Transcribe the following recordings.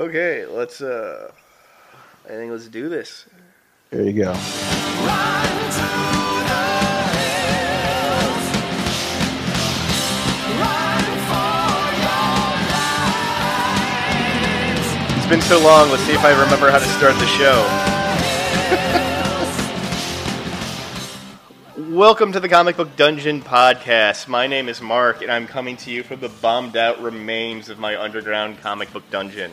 Okay, let's. uh I think let's do this. There you go. It's been so long. Let's see if I remember how to start the show. Welcome to the Comic Book Dungeon podcast. My name is Mark, and I'm coming to you from the bombed out remains of my underground comic book dungeon.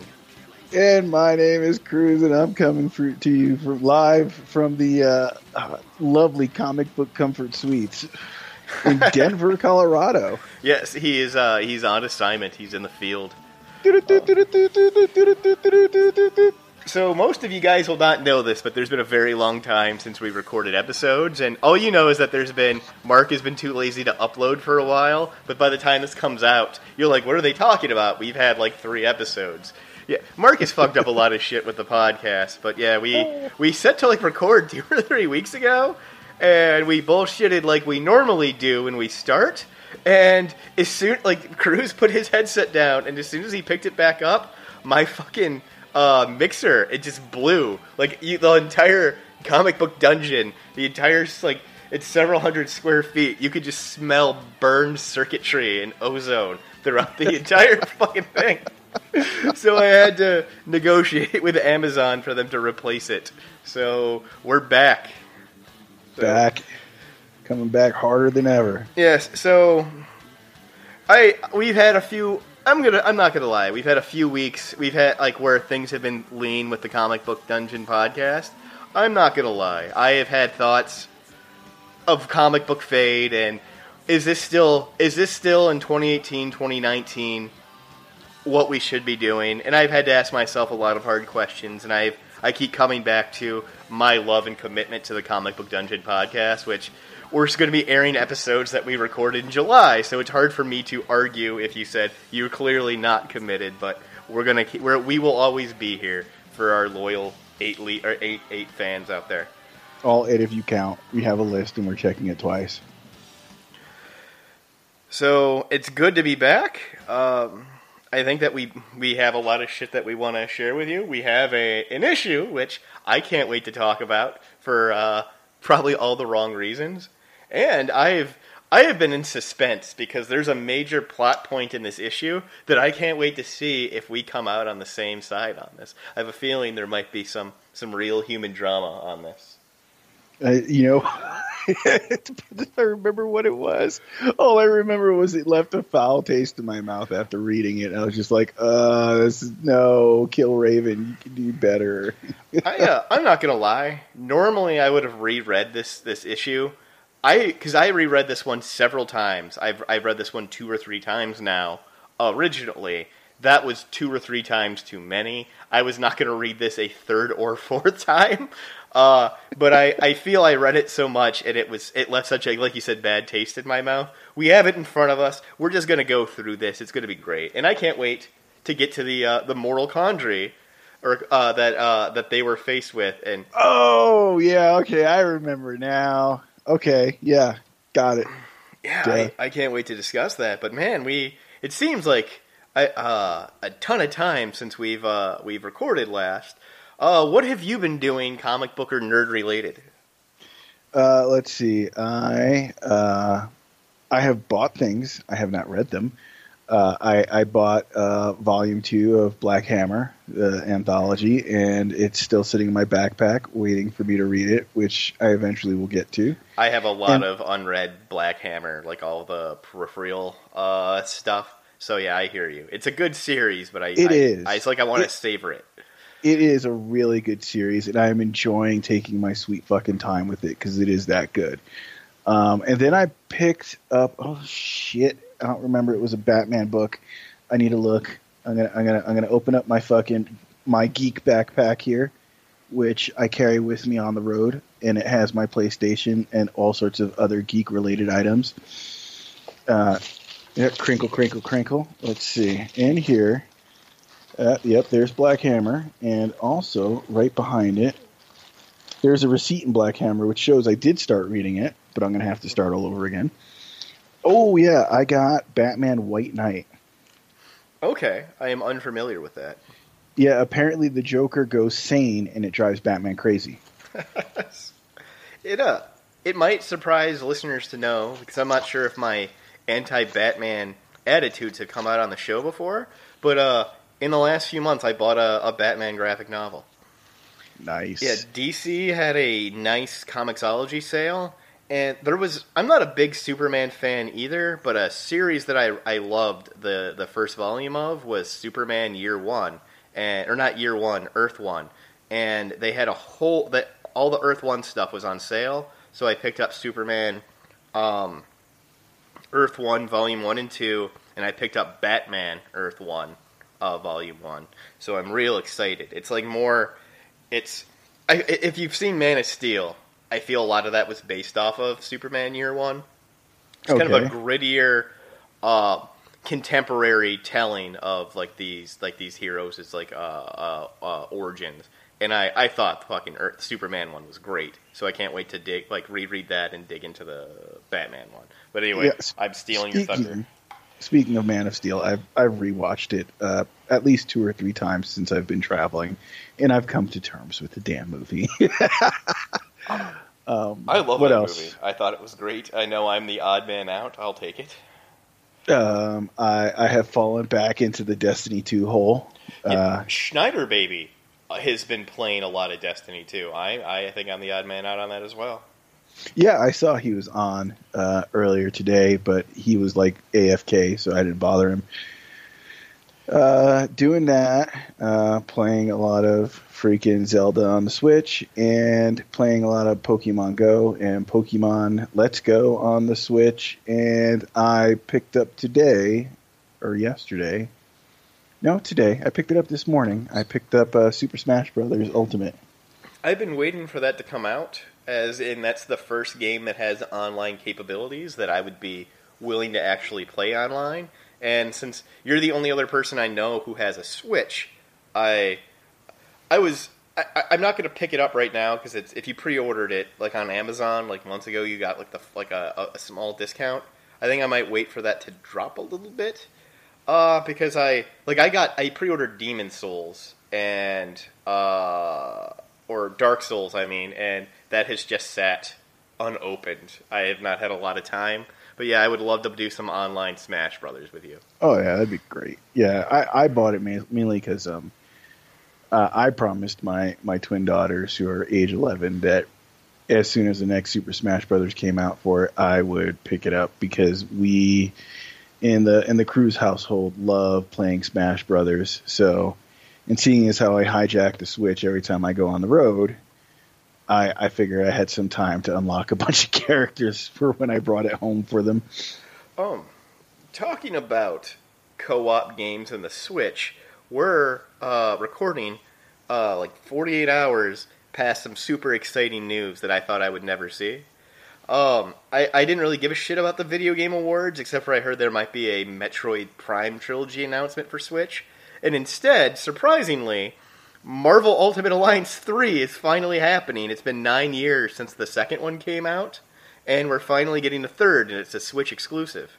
And my name is Cruz, and I'm coming for, to you from live from the uh, uh, lovely comic book comfort suites in Denver, Colorado. Yes, he is. Uh, he's on assignment. He's in the field. So most of you guys will not know this, but there's been a very long time since we recorded episodes, and all you know is that there's been Mark has been too lazy to upload for a while. But by the time this comes out, you're like, "What are they talking about?" We've had like three episodes. Yeah, Mark has fucked up a lot of shit with the podcast, but yeah, we we set to like record two or three weeks ago, and we bullshitted like we normally do when we start. And as soon like Cruz put his headset down, and as soon as he picked it back up, my fucking uh, mixer it just blew. Like you, the entire comic book dungeon, the entire like it's several hundred square feet. You could just smell burned circuitry and ozone throughout the entire fucking thing. So I had to negotiate with Amazon for them to replace it. So we're back. So- Back, coming back harder than ever. Yes, so I we've had a few I'm gonna I'm not gonna lie, we've had a few weeks we've had like where things have been lean with the comic book dungeon podcast. I'm not gonna lie. I have had thoughts of comic book fade and is this still is this still in 2018, 2019 what we should be doing? And I've had to ask myself a lot of hard questions and I've I keep coming back to my love and commitment to the Comic Book Dungeon podcast, which we're going to be airing episodes that we recorded in July, so it's hard for me to argue if you said you're clearly not committed, but we're gonna keep, we're, we will always be here for our loyal eight le- or eight eight fans out there. All eight if you count. We have a list, and we're checking it twice. So it's good to be back. Um, I think that we we have a lot of shit that we want to share with you. We have a an issue which I can't wait to talk about for uh, probably all the wrong reasons, and I've I have been in suspense because there's a major plot point in this issue that I can't wait to see if we come out on the same side on this. I have a feeling there might be some some real human drama on this. Uh, you know, I remember what it was. All I remember was it left a foul taste in my mouth after reading it. I was just like, uh, this is, no, Killraven. You can do better. I, uh, I'm not gonna lie. Normally, I would have reread this this issue. I because I reread this one several times. I've I've read this one two or three times now. Originally, that was two or three times too many. I was not gonna read this a third or fourth time. Uh, but I, I feel I read it so much and it was it left such a like you said bad taste in my mouth. We have it in front of us. We're just gonna go through this. It's gonna be great, and I can't wait to get to the uh, the moral quandary or uh, that uh, that they were faced with. And Oh, yeah, okay, I remember now. Okay, yeah, got it. yeah, I, I can't wait to discuss that. But man, we it seems like I, uh, a ton of time since we've uh, we've recorded last. Uh, what have you been doing, comic book or nerd related? Uh, let's see. I uh, I have bought things. I have not read them. Uh, I, I bought uh, volume two of Black Hammer, the anthology, and it's still sitting in my backpack, waiting for me to read it, which I eventually will get to. I have a lot And- of unread Black Hammer, like all the peripheral uh, stuff. So yeah, I hear you. It's a good series, but I It I, is. I, it's like I want to savor it. It is a really good series, and I am enjoying taking my sweet fucking time with it because it is that good. Um, and then I picked up. Oh shit! I don't remember. It was a Batman book. I need to look. I'm gonna. I'm gonna. I'm gonna open up my fucking my geek backpack here, which I carry with me on the road, and it has my PlayStation and all sorts of other geek related items. Uh, yeah, crinkle, crinkle, crinkle. Let's see. In here, uh, yep, there's Black Hammer, and also right behind it, there's a receipt in Black Hammer, which shows I did start reading it, but I'm going to have to start all over again. Oh yeah, I got Batman White Knight. Okay, I am unfamiliar with that. Yeah, apparently the Joker goes sane and it drives Batman crazy. it uh, it might surprise listeners to know because I'm not sure if my anti-Batman attitudes have come out on the show before, but uh, in the last few months I bought a, a Batman graphic novel. Nice. Yeah, DC had a nice Comixology sale, and there was. I'm not a big Superman fan either, but a series that I I loved the the first volume of was Superman Year One, and or not Year One, Earth One, and they had a whole that all the Earth One stuff was on sale, so I picked up Superman, um, Earth One Volume One and Two, and I picked up Batman Earth One, uh, Volume One. So I'm real excited. It's like more it's I, if you've seen Man of Steel, I feel a lot of that was based off of Superman Year One. It's kind of a grittier, uh, contemporary telling of like these like these heroes' It's like uh, uh, uh, origins. And I, I thought the fucking Earth, Superman one was great, so I can't wait to dig like reread that and dig into the Batman one. But anyway, Yes. I'm stealing your thunder. Speaking, speaking of Man of Steel, I've I've rewatched it uh, at least two or three times since I've been traveling, and I've come to terms with the damn movie. um, I love what that else? movie. I thought it was great. I know I'm the odd man out. I'll take it. Um, I I have fallen back into the Destiny two hole. Uh, Schneider baby has been playing a lot of Destiny too. I I think I'm the odd man out on that as well. Yeah, I saw he was on uh, earlier today, but he was like AFK, so I didn't bother him. Uh, doing that, uh, playing a lot of freaking Zelda on the Switch, and playing a lot of Pokemon Go and Pokemon Let's Go on the Switch. And I picked up today, or yesterday, no, today. I picked it up this morning. I picked up uh, Super Smash Brothers Ultimate. I've been waiting for that to come out, as in that's the first game that has online capabilities that I would be willing to actually play online. And since you're the only other person I know who has a Switch, I I was I, I'm not going to pick it up right now because it's if you pre-ordered it like on Amazon like months ago, you got like the like a, a small discount. I think I might wait for that to drop a little bit. Uh, because I like I got I pre-ordered Demon Souls and uh or Dark Souls, I mean, and that has just sat unopened. I have not had a lot of time, but yeah, I would love to do some online Smash Brothers with you. Oh yeah, that'd be great. Yeah, I, I bought it mainly because um, uh, I promised my my twin daughters who are age eleven that as soon as the next Super Smash Brothers came out for it, I would pick it up because we in the in the Cruz household love playing Smash Brothers. So, and seeing as how I hijack the Switch every time I go on the road. I, I figured I had some time to unlock a bunch of characters for when I brought it home for them. Um, talking about co-op games in the Switch, we're uh, recording uh, like 48 hours past some super exciting news that I thought I would never see. Um, I, I didn't really give a shit about the video game awards, except for I heard there might be a Metroid Prime trilogy announcement for Switch, and instead, surprisingly, Marvel Ultimate Alliance 3 is finally happening. It's been nine years since the second one came out, and we're finally getting the third, and it's a Switch exclusive.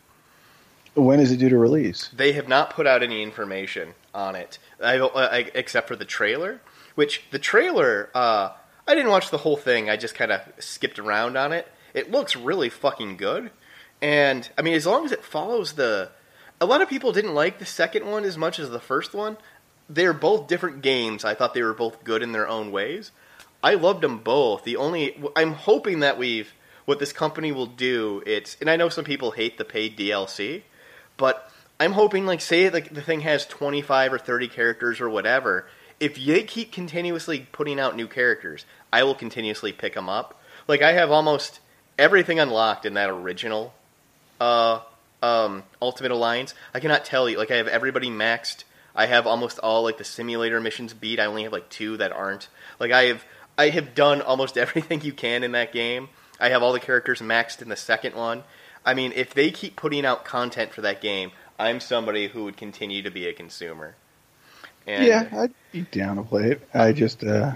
When is it due to release? They have not put out any information on it, I, I, except for the trailer. Which the trailer, uh, I didn't watch the whole thing. I just kind of skipped around on it. It looks really fucking good, and I mean, as long as it follows the. A lot of people didn't like the second one as much as the first one. They're both different games. I thought they were both good in their own ways. I loved them both. The only I'm hoping that we've what this company will do. It's and I know some people hate the paid DLC, but I'm hoping like say like the thing has 25 or 30 characters or whatever. If they keep continuously putting out new characters, I will continuously pick them up. Like I have almost everything unlocked in that original uh um Ultimate Alliance. I cannot tell you like I have everybody maxed. I have almost all like the simulator missions beat. I only have like two that aren't. Like I have I have done almost everything you can in that game. I have all the characters maxed in the second one. I mean, if they keep putting out content for that game, I'm somebody who would continue to be a consumer. And yeah, I'd be down to play it. I just, uh,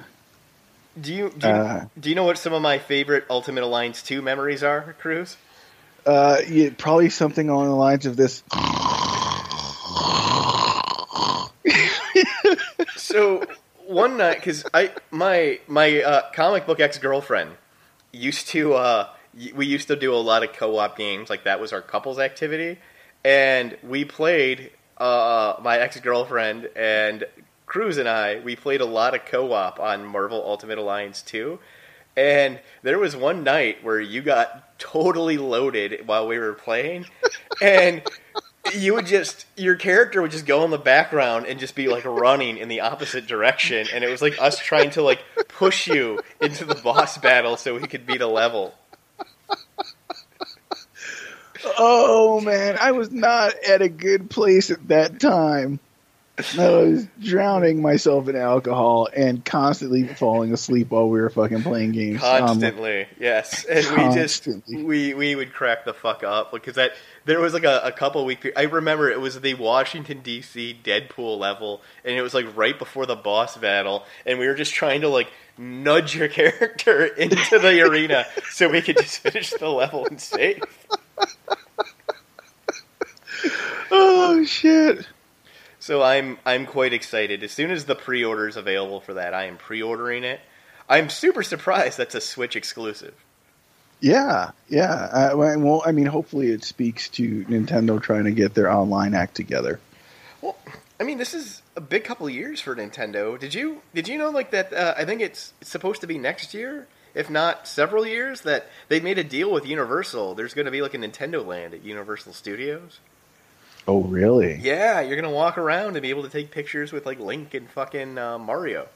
Do you do you, Uh, do you know what some of my favorite Ultimate Alliance 2 memories are, Cruz? uh, yeah, probably something along the lines of this. so one night, because I my my uh, comic book ex girlfriend used to uh, we used to do a lot of co op games. Like that was our couples activity, and we played. Uh, my ex girlfriend and Cruz and I we played a lot of co op on Marvel Ultimate Alliance two. And there was one night where you got totally loaded while we were playing, and you would just your character would just go in the background and just be like running in the opposite direction, and it was like us trying to like push you into the boss battle so we could beat a level. Oh man, I was not at a good place at that time. I was drowning myself in alcohol and constantly falling asleep while we were fucking playing games. Um, Constantly, yes, and we just we we would crack the fuck up because that there was like a, a couple week. I remember it was the Washington D.C. Deadpool level, and it was like right before the boss battle, and we were just trying to like nudge your character into the arena so we could just finish the level and save. oh shit! So I'm I'm quite excited. As soon as the pre-order is available for that, I am pre-ordering it. I'm super surprised that's a Switch exclusive. Yeah, yeah. Uh, well, I mean, hopefully it speaks to Nintendo trying to get their online act together. Well, I mean, this is a big couple of years for Nintendo. Did you did you know like that? Uh, I think it's, it's supposed to be next year, if not several years. That they made a deal with Universal. There's going to be like a Nintendo Land at Universal Studios. Oh, really? Yeah, you're going to walk around and be able to take pictures with like Link and fucking uh, Mario.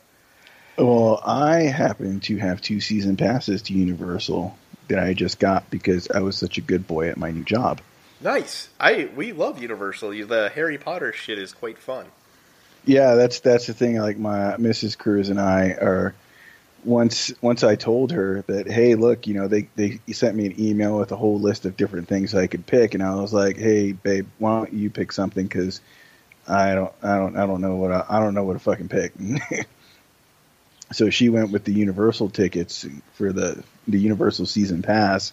Well, I happen to have two season passes to Universal that I just got because I was such a good boy at my new job. Nice. I we love Universal. The Harry Potter shit is quite fun. Yeah, that's that's the thing. Like my Mrs. Cruz and I are once once I told her that hey, look, you know, they they sent me an email with a whole list of different things I could pick, and I was like, hey, babe, why don't you pick something? Because I don't I don't I don't know what I, I don't know what to fucking pick. so she went with the Universal tickets for the the Universal season pass.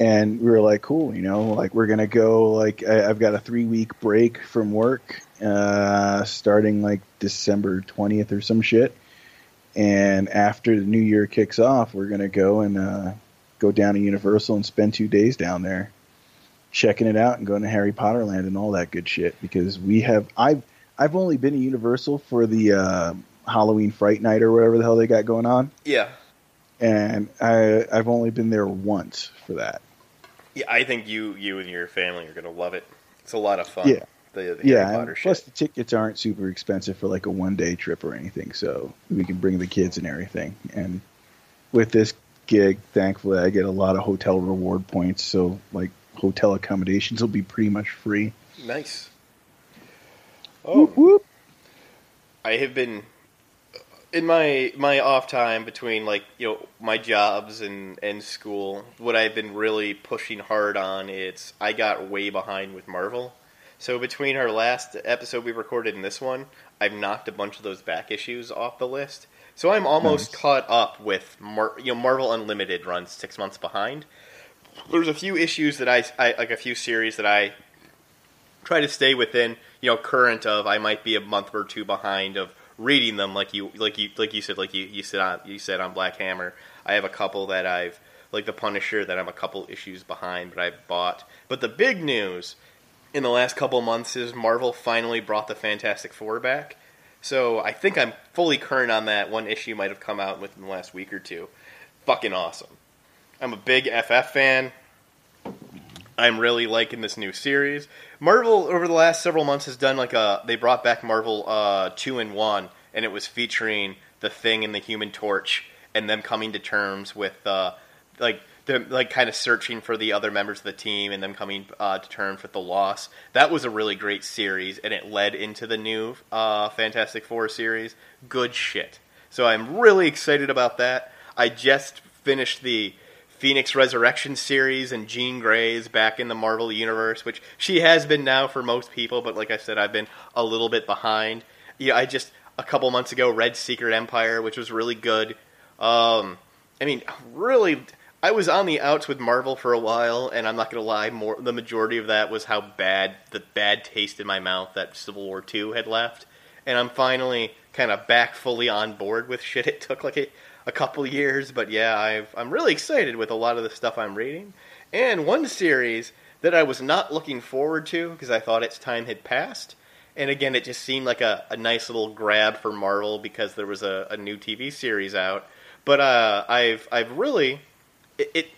And we were like, cool, you know, like we're gonna go. Like I, I've got a three week break from work, uh, starting like December twentieth or some shit. And after the new year kicks off, we're gonna go and uh, go down to Universal and spend two days down there, checking it out and going to Harry Potter Land and all that good shit. Because we have, I've I've only been to Universal for the uh, Halloween Fright Night or whatever the hell they got going on, Yeah. and I I've only been there once for that. Yeah, I think you you and your family are gonna love it. It's a lot of fun. Yeah. The, the yeah, Harry Potter plus the tickets aren't super expensive for like a one day trip or anything, so we can bring the kids and everything. And with this gig, thankfully, I get a lot of hotel reward points, so like hotel accommodations will be pretty much free. Nice. Oh. Whoop, Oh, whoop. I have been in my my off time between like you know my jobs and and school. What I've been really pushing hard on it's I got way behind with Marvel. So between our last episode we recorded and this one, I've knocked a bunch of those back issues off the list. So I'm almost Nice. caught up with Mar- you know Marvel Unlimited runs six months behind. There's a few issues that I, I like a few series that I try to stay within you know current of I might be a month or two behind of reading them like you like you like you said like you, you said on you said on Black Hammer. I have a couple that I've like the Punisher that I'm a couple issues behind but I've bought. But the big news in the last couple months is Marvel finally brought the Fantastic Four back. So I think I'm fully current on that. One issue might have come out within the last week or two. Fucking awesome. I'm a big FF fan. I'm really liking this new series. Marvel over the last several months has done like a they brought back Marvel uh, two and one, and it was featuring the Thing and the Human Torch, and them coming to terms with uh, like them like kind of searching for the other members of the team, and them coming uh, to terms with the loss. That was a really great series, and it led into the new uh, Fantastic Four series. Good shit. So I'm really excited about that. I just finished the Phoenix Resurrection series and Jean Grey is back in the Marvel universe, which she has been now for most people, but like I said, I've been a little bit behind. Yeah, I just a couple months ago read Secret Empire, which was really good. Um, I mean, really, I was on the outs with Marvel for a while, and I'm not gonna lie, more the majority of that was how bad the bad taste in my mouth that Civil War Two had left, and I'm finally kind of back fully on board with shit. It took like a, a couple years, but yeah, I've, I'm really excited with a lot of the stuff I'm reading. And one series that I was not looking forward to because I thought its time had passed. And again, it just seemed like a, a nice little grab for Marvel because there was a, a new TV series out. But uh, I've I've really it, it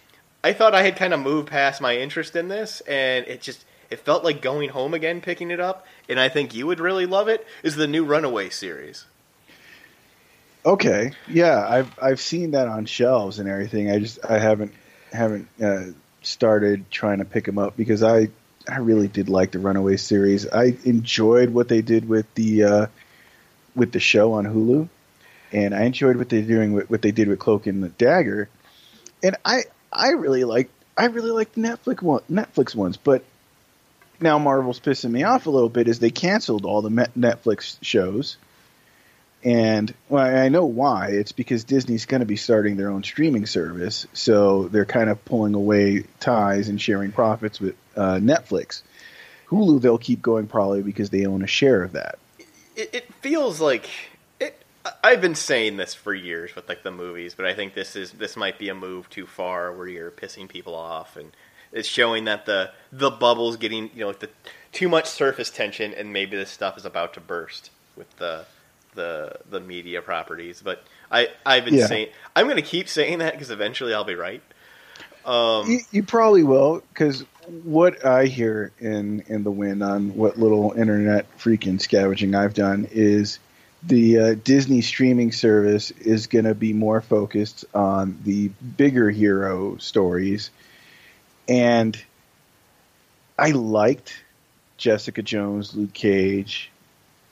I thought I had kind of moved past my interest in this, and it just it felt like going home again, picking it up. And I think you would really love it. Is the new Runaway series? Okay, yeah, I've I've seen that on shelves and everything. I just I haven't haven't uh, started trying to pick them up because I I really did like the Runaway series. I enjoyed what they did with the uh, with the show on Hulu, and I enjoyed what they're doing with what they did with Cloak and the Dagger. And I I really like I really like the Netflix one, Netflix ones, but now Marvel's pissing me off a little bit is they canceled all the Netflix shows and well, I know why. It's because Disney's going to be starting their own streaming service, so they're kind of pulling away ties and sharing profits with uh, Netflix. Hulu, they'll keep going probably because they own a share of that. It, it feels like. I've been saying this for years with like the movies, but I think this is this might be a move too far where you're pissing people off, and it's showing that the the bubble's getting you know the too much surface tension, and maybe this stuff is about to burst with the the the media properties. But I I've been yeah. saying I'm going to keep saying that because eventually I'll be right. Um, you, you, probably will because what I hear in in the wind on what little internet freaking scavenging I've done is the uh, Disney streaming service is going to be more focused on the bigger hero stories, and I liked Jessica Jones, Luke Cage,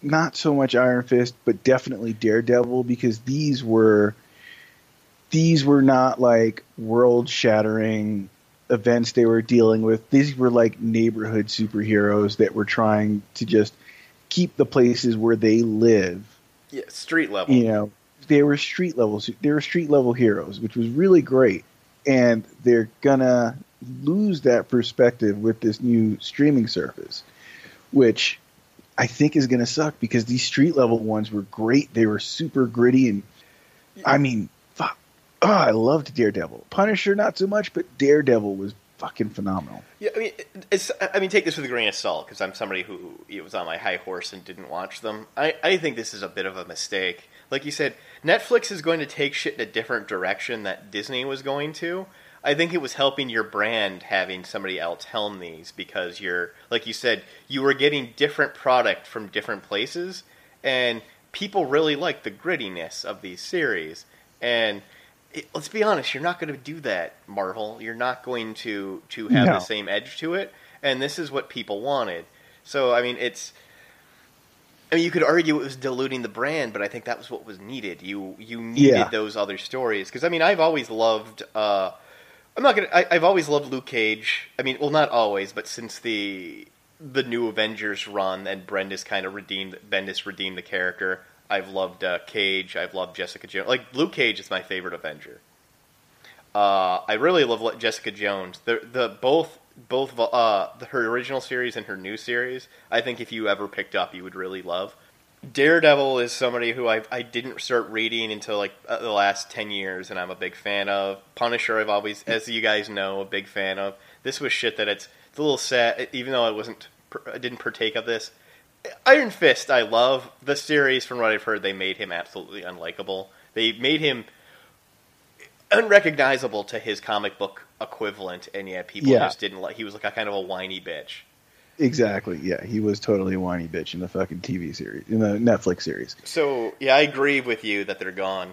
not so much Iron Fist, but definitely Daredevil because these were these were not like world shattering events they were dealing with. These were like neighborhood superheroes that were trying to just keep the places where they live. Yeah, street level. You know, they were street levels. They were street level heroes, which was really great. And they're gonna lose that perspective with this new streaming service, which I think is to suck because these street level ones were great. They were super gritty and I mean, fuck. Oh, I loved Daredevil. Punisher not so much, but Daredevil was fucking phenomenal. Yeah, I mean, I mean, take this with a grain of salt because I'm somebody who it was on my high horse and didn't watch them. I, I think this is a bit of a mistake. Like you said, Netflix is going to take shit in a different direction that Disney was going to. I think it was helping your brand having somebody else helm these because you're like you said you were getting different product from different places and people really like the grittiness of these series and it, let's be honest you're not going to do that Marvel you're not going to to have no. the same edge to it and this is what people wanted so I mean it's I mean, you could argue it was diluting the brand, but I think that was what was needed. You you needed yeah. those other stories because I mean, I've always loved uh, I'm not gonna. I, have always loved Luke Cage. I mean, well, not always, but since the the new Avengers run and Bendis kind of redeemed Bendis redeemed the character. I've loved uh, Cage. I've loved Jessica Jones. Like Luke Cage is my favorite Avenger. Uh, I really love Jessica Jones. The the both both uh, her original series and her new series. I think if you ever picked up, you would really love. Daredevil is somebody who I I didn't start reading until like uh, the last ten years, and I'm a big fan of. Punisher, I've always, as you guys know, a big fan of. This was shit that it's, it's a little sad, even though I wasn't, I didn't partake of this. Iron Fist, I love the series. From what I've heard, they made him absolutely unlikable. They made him unrecognizable to his comic book equivalent, and yet people yeah. just didn't like. He was like a kind of a whiny bitch. Exactly. Yeah, he was totally a whiny bitch in the fucking TV series, in the Netflix series. So yeah, I agree with you that they're gone.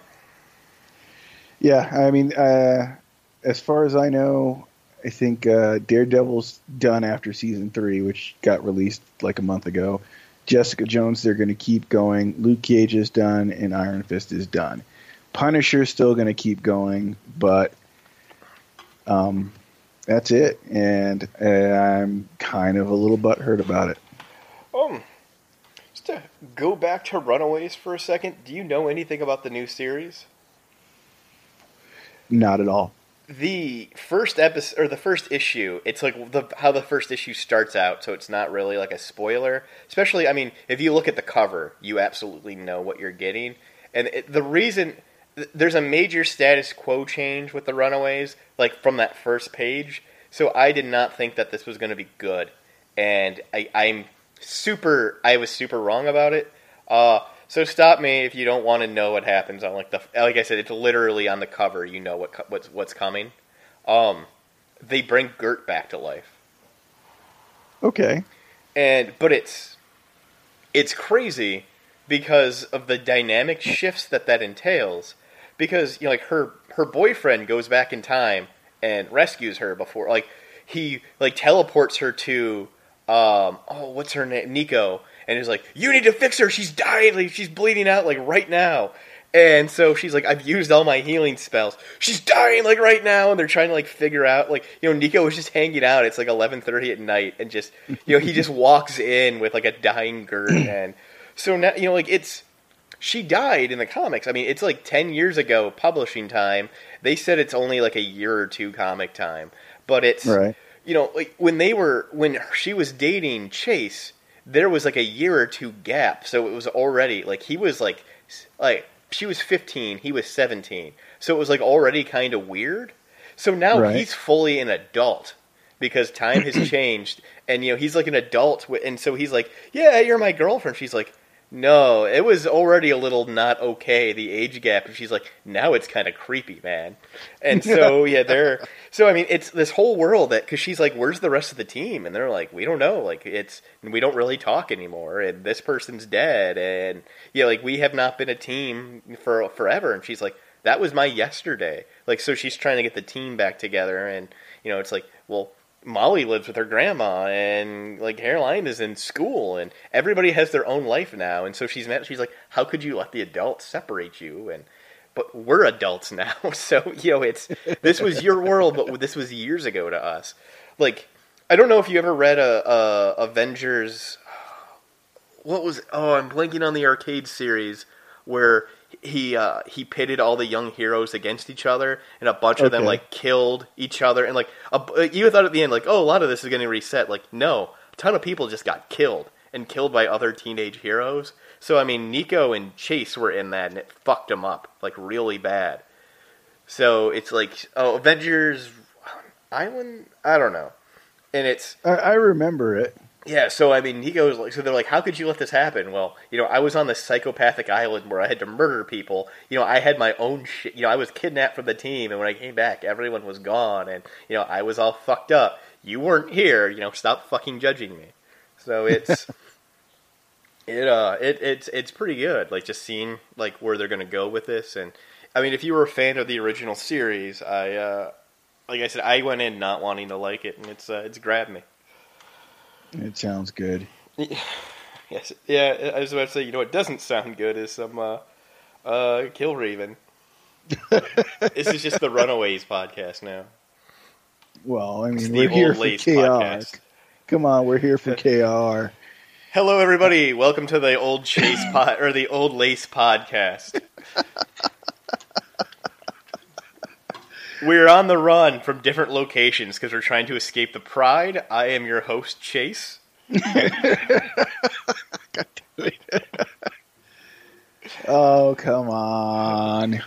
Yeah, I mean, uh, as far as I know, I think uh, Daredevil's done after season three, which got released like a month ago. Jessica Jones, they're going to keep going. Luke Cage is done, and Iron Fist is done. Punisher's still going to keep going, but um, that's it, and uh, I'm kind of a little butthurt about it. Um, just to go back to Runaways for a second, do you know anything about the new series? Not at all. The first episode or the first issue it's like the how the first issue starts out so it's not really like a spoiler. Especially i mean if you look at the cover you absolutely know what you're getting. And it, the reason there's a major status quo change with the runaways like from that first page. So i did not think that this was going to be good. And I, i'm super i was super wrong about it. Uh, so stop me if you don't want to know what happens on like the like I said, it's literally on the cover. You know what what's what's coming. Um, they bring Gert back to life. Okay. And but it's it's crazy because of the dynamic shifts that that entails. Because you know, like her her boyfriend goes back in time and rescues her before like he like teleports her to um oh what's her name Nico and he's like, "You need to fix her. She's dying. Like, she's bleeding out like right now." And so she's like, "I've used all my healing spells. She's dying like right now." And they're trying to like figure out like you know Nico was just hanging out. It's like eleven thirty at night, and just you know he just walks in with like a dying girl, and so now you know like it's she died in the comics. I mean, it's like 10 years ago publishing time. They said it's only like a year or two comic time. But it's, right. you know, like when they were, when she was dating Chase, there was like a year or two gap, so it was already like he was like like she was 15, he was 17. So it was like already kind of weird. So now right. he's fully an adult because time has changed and you know he's like an adult and so he's like, "Yeah, you're my girlfriend." She's like, no, it was already a little not okay, the age gap. And she's like, now it's kind of creepy, man. And so, yeah, they're, so I mean, it's this whole world that, cause she's like, where's the rest of the team? And they're like, we don't know. Like, it's, we don't really talk anymore. And this person's dead. And, yeah, like, we have not been a team for forever. And she's like, that was my yesterday. Like, so she's trying to get the team back together. And, you know, it's like, well, Molly lives with her grandma, and like Karolina is in school, and everybody has their own life now. And so she's met. She's like, "How could you let the adults separate you?" And but we're adults now, so you know, it's this was your world, but this was years ago to us. Like, I don't know if you ever read a, a Avengers. What was? Oh, I'm blanking on the arcade series where he uh, he pitted all the young heroes against each other, and a bunch of them like killed each other, and like a, you thought at the end like, oh, a lot of this is getting reset. Like, no, a ton of people just got killed and killed by other teenage heroes. So I mean, Nico and Chase were in that, and it fucked them up like really bad. So it's like oh, Avengers Island. I don't know, and it's I, I remember it. Yeah, so I mean, he goes like, so they're like, how could you let this happen? Well, you know, I was on this psychopathic island where I had to murder people. You know, I had my own shit. You know, I was kidnapped from the team, and when I came back, everyone was gone, and you know, I was all fucked up. You weren't here. You know, stop fucking judging me. So it's it uh it it's it's pretty good. Like just seeing like where they're gonna go with this, and I mean, if you were a fan of the original series, I uh like I said, I went in not wanting to like it, and it's uh, it's grabbed me. It sounds good. Yes, yeah. I was about to say, you know, what doesn't sound good is some uh, uh, Killraven. this is just the Runaways podcast now. Well, I mean, we're here for KR. Podcast. Come on, we're here for KR. Hello, everybody. Welcome to the old Chase pod or the old Lace podcast. We're on the run from different locations because we're trying to escape the pride. I am your host, Chase. oh, come on.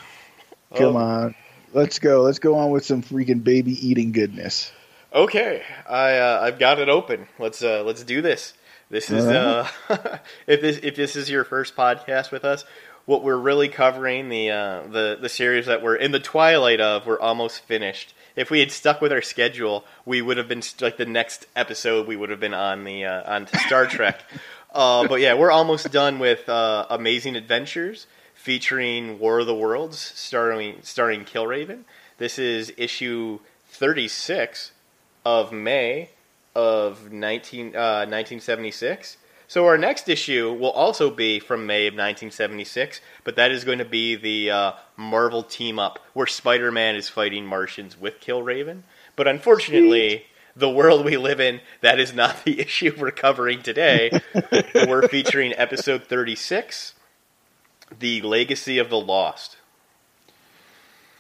Come oh. on. Let's go. Let's go on with some freaking baby eating goodness. Okay. I uh, I've got it open. Let's uh, let's do this. This is uh, if this if this is your first podcast with us, what we're really covering the uh, the the series that we're in the twilight of. We're almost finished. If we had stuck with our schedule, we would have been like the next episode. We would have been on the uh, on Star Trek. uh, but yeah, we're almost done with uh, Amazing Adventures featuring War of the Worlds, starring starring Killraven. This is issue thirty six of May of 19, 1976 uh, so our next issue will also be from May of 1976, but that is going to be the uh, Marvel team up where Spider-Man is fighting Martians with Killraven. But unfortunately, Sweet. the world we live in, that is not the issue we're covering today. we're featuring episode 36, The Legacy of the Lost.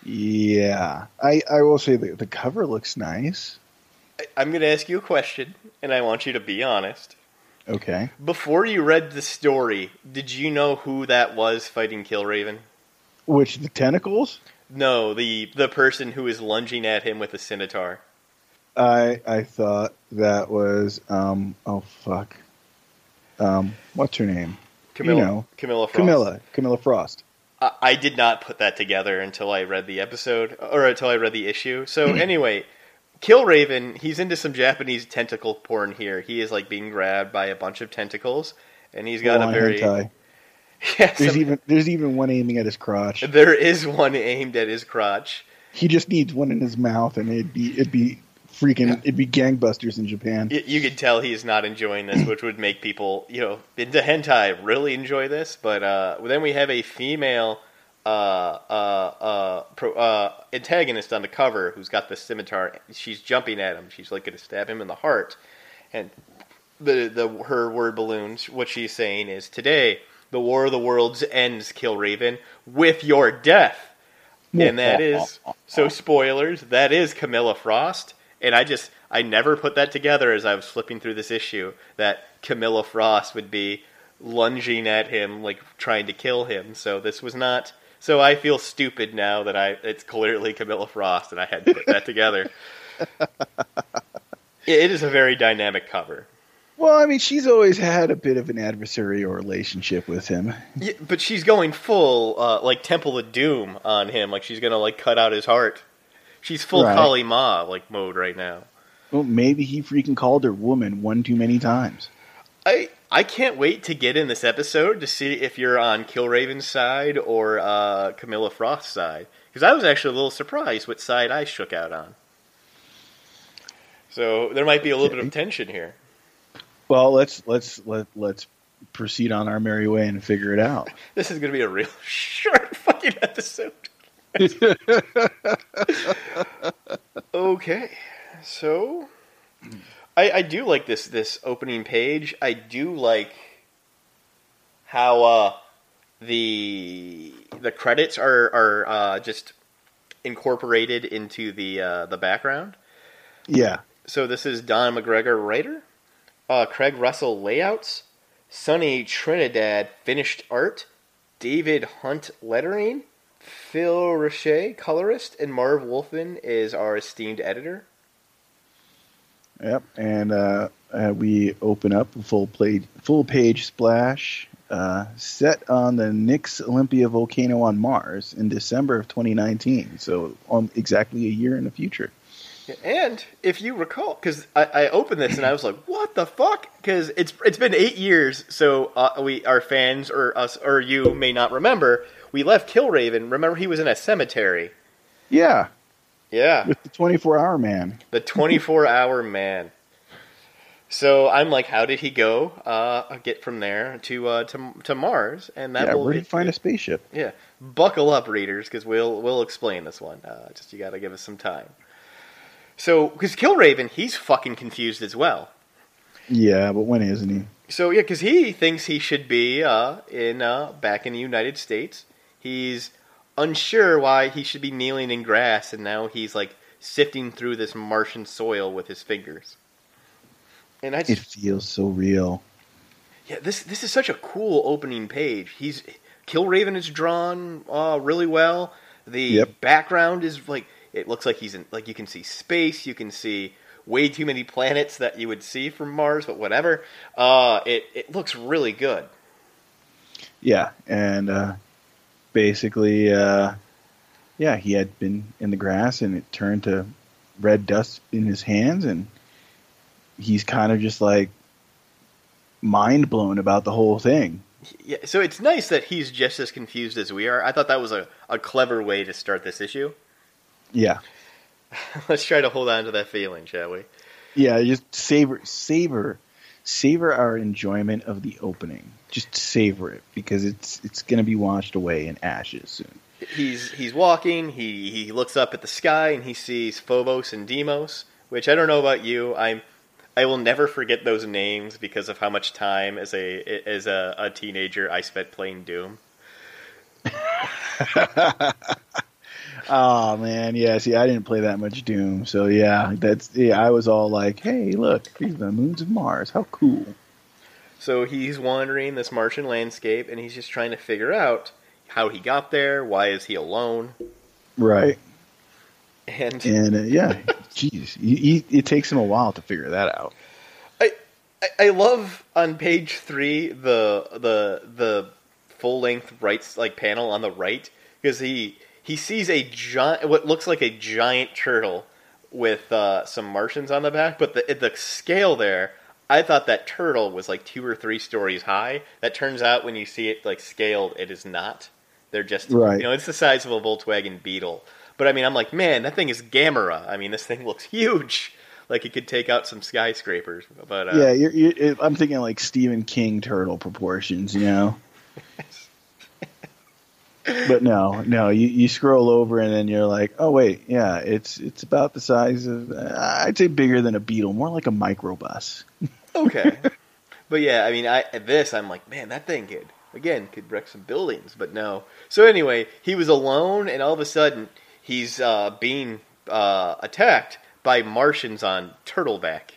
Yeah, I I will say that the cover looks nice. I- I'm going to ask you a question, and I want you to be honest. Okay. Before you read the story, did you know who that was fighting Killraven? Which the tentacles? No, the the person who is lunging at him with a scimitar. I I thought that was um oh fuck. Um what's her name? Camilla, You know, Camilla Frost. Camilla. Camilla Frost. I, I did not put that together until I read the episode, or until I read the issue. So anyway, Killraven, he's into some Japanese tentacle porn here. He is like being grabbed by a bunch of tentacles, and he's got Full a very hentai. yeah, There's some- even there's even one aiming at his crotch. there is one aimed at his crotch. He just needs one in his mouth and it'd be it'd be freaking it'd be gangbusters in Japan. Y- You could tell he's not enjoying this, which would make people, you know, into hentai really enjoy this. But uh, then we have a female uh, uh, pro, uh, antagonist on the cover who's got the scimitar. She's jumping at him. She's like going to stab him in the heart. And the the her word balloons. What she's saying is today the war of the worlds ends, Killraven, with your death. And that is so spoilers. That is Camilla Frost, and I just I never put that together as I was flipping through this issue that Camilla Frost would be lunging at him like trying to kill him. So this was not. So I feel stupid now that I it's clearly Camilla Frost, and I had to put that together. It is a very dynamic cover. Well, I mean, she's always had a bit of an adversarial relationship with him. Yeah, but she's going full uh, like Temple of Doom on him. Like she's gonna like cut out his heart. She's full Right. Kali Ma like mode right now. Well, maybe he freaking called her woman one too many times. I I can't wait to get in this episode to see if you're on Killraven's side or uh, Camilla Frost's side because I was actually a little surprised what side I shook out on. So there might be a little bit of tension here. Well, let's let's let let's proceed on our merry way and figure it out. This is gonna be a real short fucking episode. Okay, so I, I do like this this opening page. I do like how uh, the the credits are are uh, just incorporated into the uh, the background. yeah, So this is Don McGregor writer, uh, Craig Russell layouts, Sonny Trinidad finished art, David Hunt lettering, Phil Roche colorist, and Marv Wolfman is our esteemed editor. Yep. And uh, uh, we open up a full plate, full page splash uh, set on the Nix Olympica volcano on Mars in December of 2019. So, um, exactly a year in the future. And if you recall, because I, I opened this and I was like, "What the fuck?" Because it's it's been eight years, so uh, we our fans or us or you may not remember. We left Killraven. Remember, he was in a cemetery. Yeah, Yeah, with the 24 hour man. the 24 hour man. So I'm like, how did he go? Uh, get from there to uh, to to Mars, and that yeah, will where did find a spaceship? yeah. Buckle up, readers, because we'll we'll explain this one. Uh, just you got to give us some time. So, because Killraven, he's fucking confused as well. Yeah, but when isn't he? So yeah, because he thinks he should be uh, in uh, back in the United States. He's unsure why he should be kneeling in grass, and now he's like sifting through this Martian soil with his fingers. And I just, It feels so real. yeah, this this is such a cool opening page. He's Killraven is drawn uh, really well. The Yep. background is like it looks like he's in like you can see space, you can see way too many planets that you would see from Mars, but whatever. Uh, it it looks really good. Yeah, and uh, basically, uh, yeah, he had been in the grass, and it turned to red dust in his hands, and he's kind of just like mind blown about the whole thing. Yeah, so it's nice that he's just as confused as we are. I thought that was a, a clever way to start this issue. Yeah, Let's try to hold on to that feeling, shall we? yeah, just savor, savor, savor our enjoyment of the opening. Just savor it because it's it's gonna be washed away in ashes soon. He's he's walking. He he looks up at the sky and he sees Phobos and Deimos. Which I don't know about you. I'm I will never forget those names because of how much time as a as a, a teenager I spent playing Doom. Oh man, yeah. See, I didn't play that much Doom, so yeah, that's yeah. I was all like, "Hey, look, these are the moons of Mars. How cool!" So he's wandering this Martian landscape, and he's just trying to figure out how he got there. Why is he alone? Right. And And uh, yeah, jeez, he, he, it takes him a while to figure that out. I, I I love on page three the the the full length right like panel on the right because he he sees a giant what looks like a giant turtle with uh, some Martians on the back, but the the scale there. I thought that turtle was like two or three stories high. That turns out when you see it like scaled, it is not. They're just Right. you know it's the size of a Volkswagen Beetle. But I mean, I'm like, man, that thing is Gamera. I mean, this thing looks huge. Like it could take out some skyscrapers. But uh, yeah, you're, you're, I'm thinking like Stephen King turtle proportions, you know. but no, no, you, you scroll over and then you're like, oh wait, yeah, it's it's about the size of uh, I'd say bigger than a beetle, more like a microbus. okay. but yeah, I mean, I this I'm like, man, that thing could again could wreck some buildings, but no. So anyway, he was alone, and all of a sudden he's uh, being uh, attacked by Martians on Turtleback,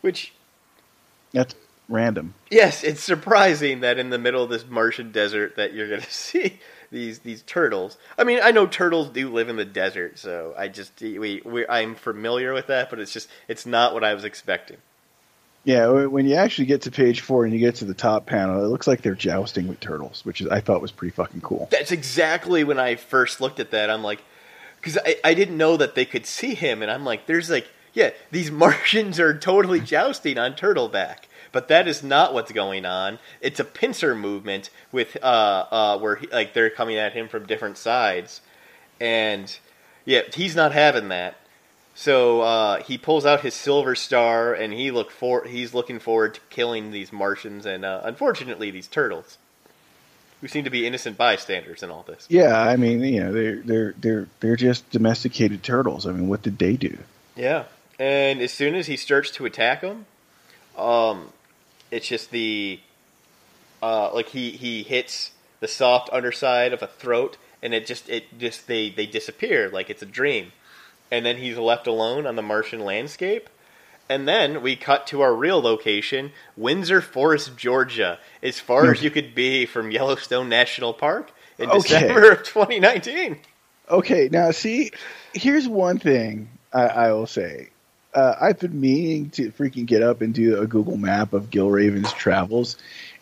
which That's random. yes, it's surprising that in the middle of this Martian desert that you're going to see these these turtles. I mean, I know turtles do live in the desert, so I just we, we I'm familiar with that, but it's just it's not what I was expecting. Yeah, when you actually get to page four and you get to the top panel, it looks like they're jousting with turtles, which is I thought was pretty fucking cool. That's exactly when I first looked at that. I'm like, because I, I didn't know that they could see him, and I'm like, there's like, yeah, these Martians are totally jousting on Turtleback, but that is not what's going on. It's a pincer movement with uh uh where he, like they're coming at him from different sides, and yeah, he's not having that. So uh, he pulls out his silver star, and he look for he's looking forward to killing these Martians and uh, unfortunately these turtles, who seem to be innocent bystanders in all this. Yeah, I mean, you know, they're they're they're they're just domesticated turtles. I mean, what did they do? Yeah, and as soon as he starts to attack them, um, it's just the uh, like he he hits the soft underside of a throat, and it just it just they they disappear like it's a dream, and then he's left alone on the Martian landscape. And then we cut to our real location, Windsor Forest, Georgia, as far as you could be from Yellowstone National Park in Okay. December of 2019. Okay, now see, here's one thing I, I will say. Uh, I've been meaning to freaking get up and do a Google map of Killraven's travels,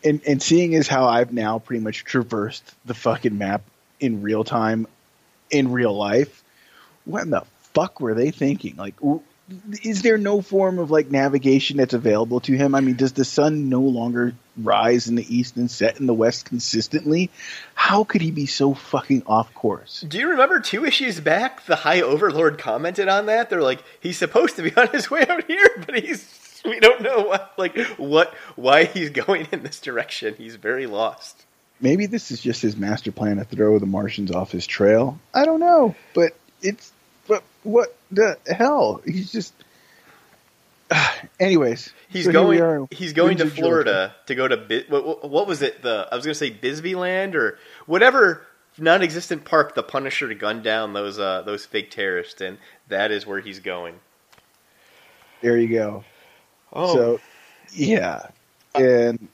and and seeing as how I've now pretty much traversed the fucking map in real time, in real life. What in the fuck were they thinking? Like, is there no form of like navigation that's available to him? I mean, does the sun no longer rise in the east and set in the west consistently? How could he be so fucking off course? Do you remember two issues back? The High Overlord commented on that. They're like, he's supposed to be on his way out here, but he's we don't know what like what why he's going in this direction. He's very lost. Maybe this is just his master plan to throw the Martians off his trail. I don't know, but it's what the hell? He's just. Anyways, He's so going. He's going to Florida to go to Bi- what, what- was it? The I was going to say Bisbee Land or whatever non-existent park the Punisher to gun down those uh, those fake terrorists, and that is where he's going. There you go. Oh, So, yeah, and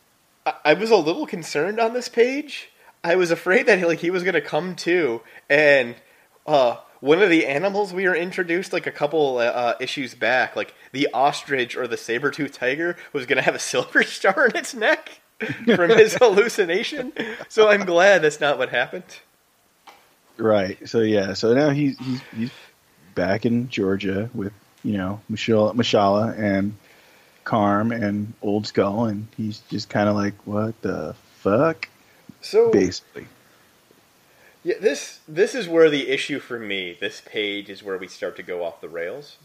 I, I was a little concerned on this page. I was afraid that he, like he was going to come to, and uh, one of the animals we were introduced like a couple uh, issues back, like the ostrich or the saber-toothed tiger, was going to have a silver star in its neck from his hallucination. So I'm glad that's not what happened. right. So yeah. So now he's he's he's back in Georgia with you know M'Shulla, M'Shulla and Carm and Old Skull, and he's just kind of like, what the fuck, So basically. Yeah, this this is where the issue for me. This page is where we start to go off the rails.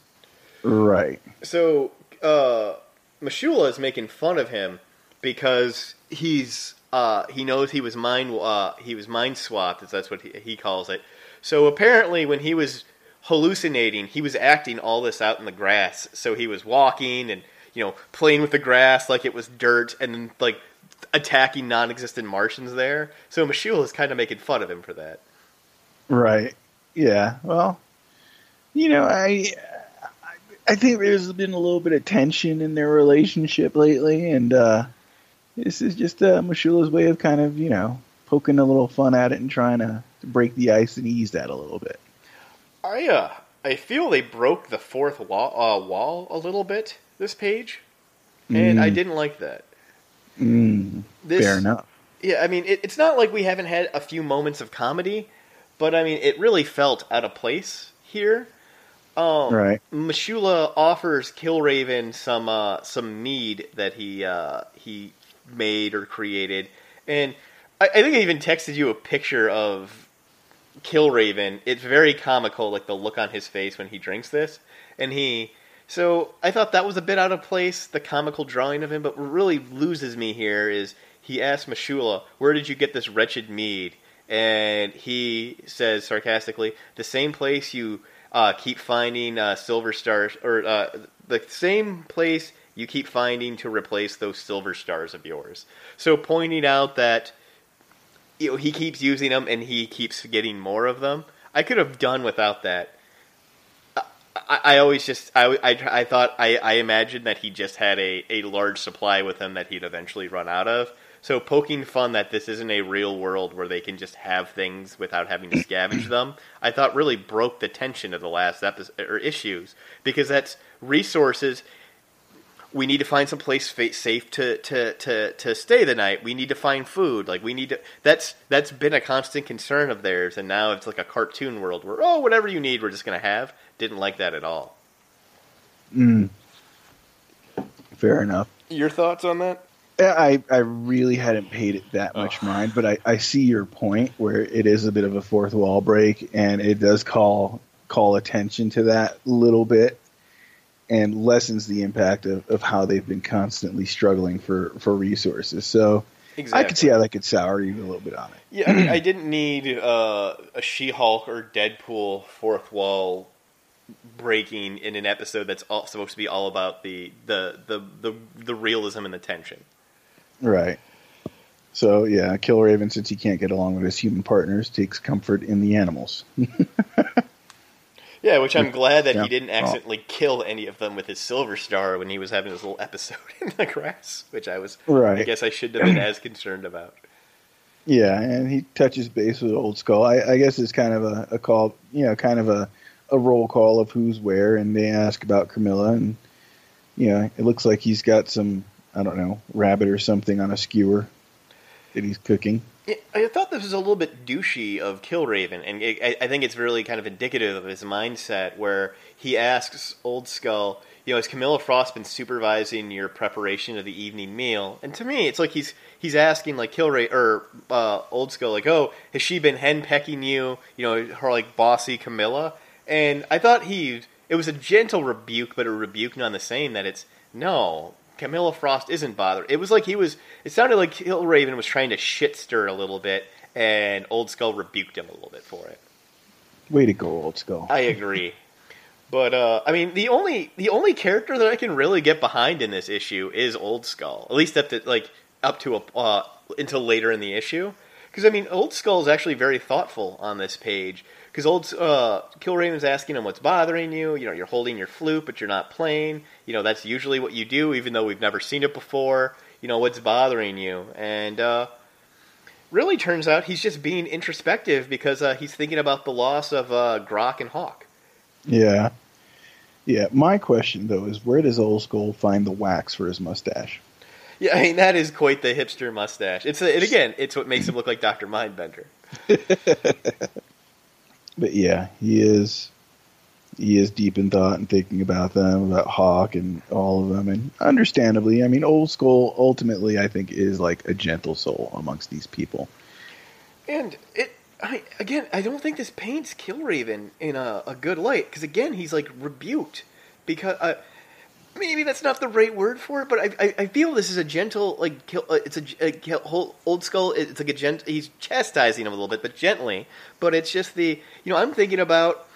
Right. So uh, M'Shulla is making fun of him because he's uh, he knows he was mind uh, he was mind swapped. As that's what he, he calls it. So apparently, when he was hallucinating, he was acting all this out in the grass. So he was walking and you know playing with the grass like it was dirt, and then like attacking non-existent Martians there. So M'Shulla is kind of making fun of him for that. Right. Yeah, well, you know, I I think there's been a little bit of tension in their relationship lately, and uh, this is just uh, M'Shulla's way of kind of, you know, poking a little fun at it and trying to, to break the ice and ease that a little bit. I uh, I feel they broke the fourth wall, uh, wall a little bit this page, and I Mm. didn't like that. Mm, This, fair enough. Yeah, I mean, it, it's not like we haven't had a few moments of comedy, but I mean, it really felt out of place here. Um, Right. M'Shulla offers Killraven some uh, some mead that he uh, he made or created, and I, I think I even texted you a picture of Killraven. It's very comical, like the look on his face when he drinks this, and he. So I thought that was a bit out of place, the comical drawing of him. But what really loses me here is he asks M'Shulla, "Where did you get this wretched mead?" And he says sarcastically, "The same place you uh, keep finding uh, silver stars, or uh, the same place you keep finding to replace those silver stars of yours." So pointing out that you know, he keeps using them and he keeps getting more of them. I could have done without that. I, I, always just I, I, I thought I, I imagined that he just had a, a large supply with him that he'd eventually run out of. So poking fun that this isn't a real world where they can just have things without having to scavenge them, I thought really broke the tension of the last episode or issues because that's resources we need to find some place fa- safe to, to, to, to stay the night. We need to find food. Like we need to. That's that's been a constant concern of theirs, and now it's like a cartoon world where oh, whatever you need, we're just gonna have. Didn't like that at all. Mm. Fair enough. Your thoughts on that? I, I really hadn't paid it that much mind, but I, I see your point where it is a bit of a fourth wall break, and it does call call attention to that little bit, and lessens the impact of, of how they've been constantly struggling for, for resources. So Exactly. I could see how that could sour you a little bit on it. Yeah, I, mean, I didn't need uh, a She-Hulk or Deadpool fourth wall breaking in an episode that's all, supposed to be all about the the, the, the the realism and the tension. Right. So yeah, Killraven, since he can't get along with his human partners, takes comfort in the animals. Yeah, which I'm glad that Yeah. he didn't accidentally kill any of them with his silver star when he was having his little episode in the grass, which I was, right. I guess, I shouldn't have been as concerned about. Yeah, and he touches base with Old Skull. I, I guess it's kind of a, a call, you know, kind of a, a roll call of who's where, and they ask about Camilla, and you know, it looks like he's got some, I don't know, rabbit or something on a skewer that he's cooking. I thought this was a little bit douchey of Killraven, and it, I, think it's really kind of indicative of his mindset, where he asks Old Skull, you know, has Camilla Frost been supervising your preparation of the evening meal? And to me, it's like he's he's asking like Killray or uh, Old Skull, like, oh, has she been henpecking you? You know, her like bossy Camilla. And I thought he it was a gentle rebuke, but a rebuke none the same. That it's no, Camilla Frost isn't bothered. It was like he was. It sounded like Killraven was trying to shit stir a little bit, and Old Skull rebuked him a little bit for it. Way to go, Old Skull. I agree. But uh, I mean, the only the only character that I can really get behind in this issue is Old Skull. At least up to like up to a uh, until later in the issue. Because I mean, Old Skull is actually very thoughtful on this page. Because Old uh, Killraven's asking him what's bothering you. You know, you're holding your flute, but you're not playing. You know, that's usually what you do, even though we've never seen it before. You know, what's bothering you? And uh, really turns out he's just being introspective because uh, he's thinking about the loss of uh, Grok and Hawk. Yeah. Yeah, my question though is where does Old Skull find the wax for his mustache? Yeah, I mean that is quite the hipster mustache. It's a, and again, it's what makes him look like Doctor Mindbender. But yeah, he is he is deep in thought and thinking about them, about Hawk and all of them, and understandably, I mean, Old Skull ultimately, I think, is like a gentle soul amongst these people. And it, I again, I don't think this paints Killraven in a, a good light because again, he's like rebuked because uh, maybe that's not the right word for it, but I, I, I feel this is a gentle like kill, uh, it's a, a kill, whole, old skull. It's like a gent. He's chastising him a little bit, but gently. But it's just the you know I'm thinking about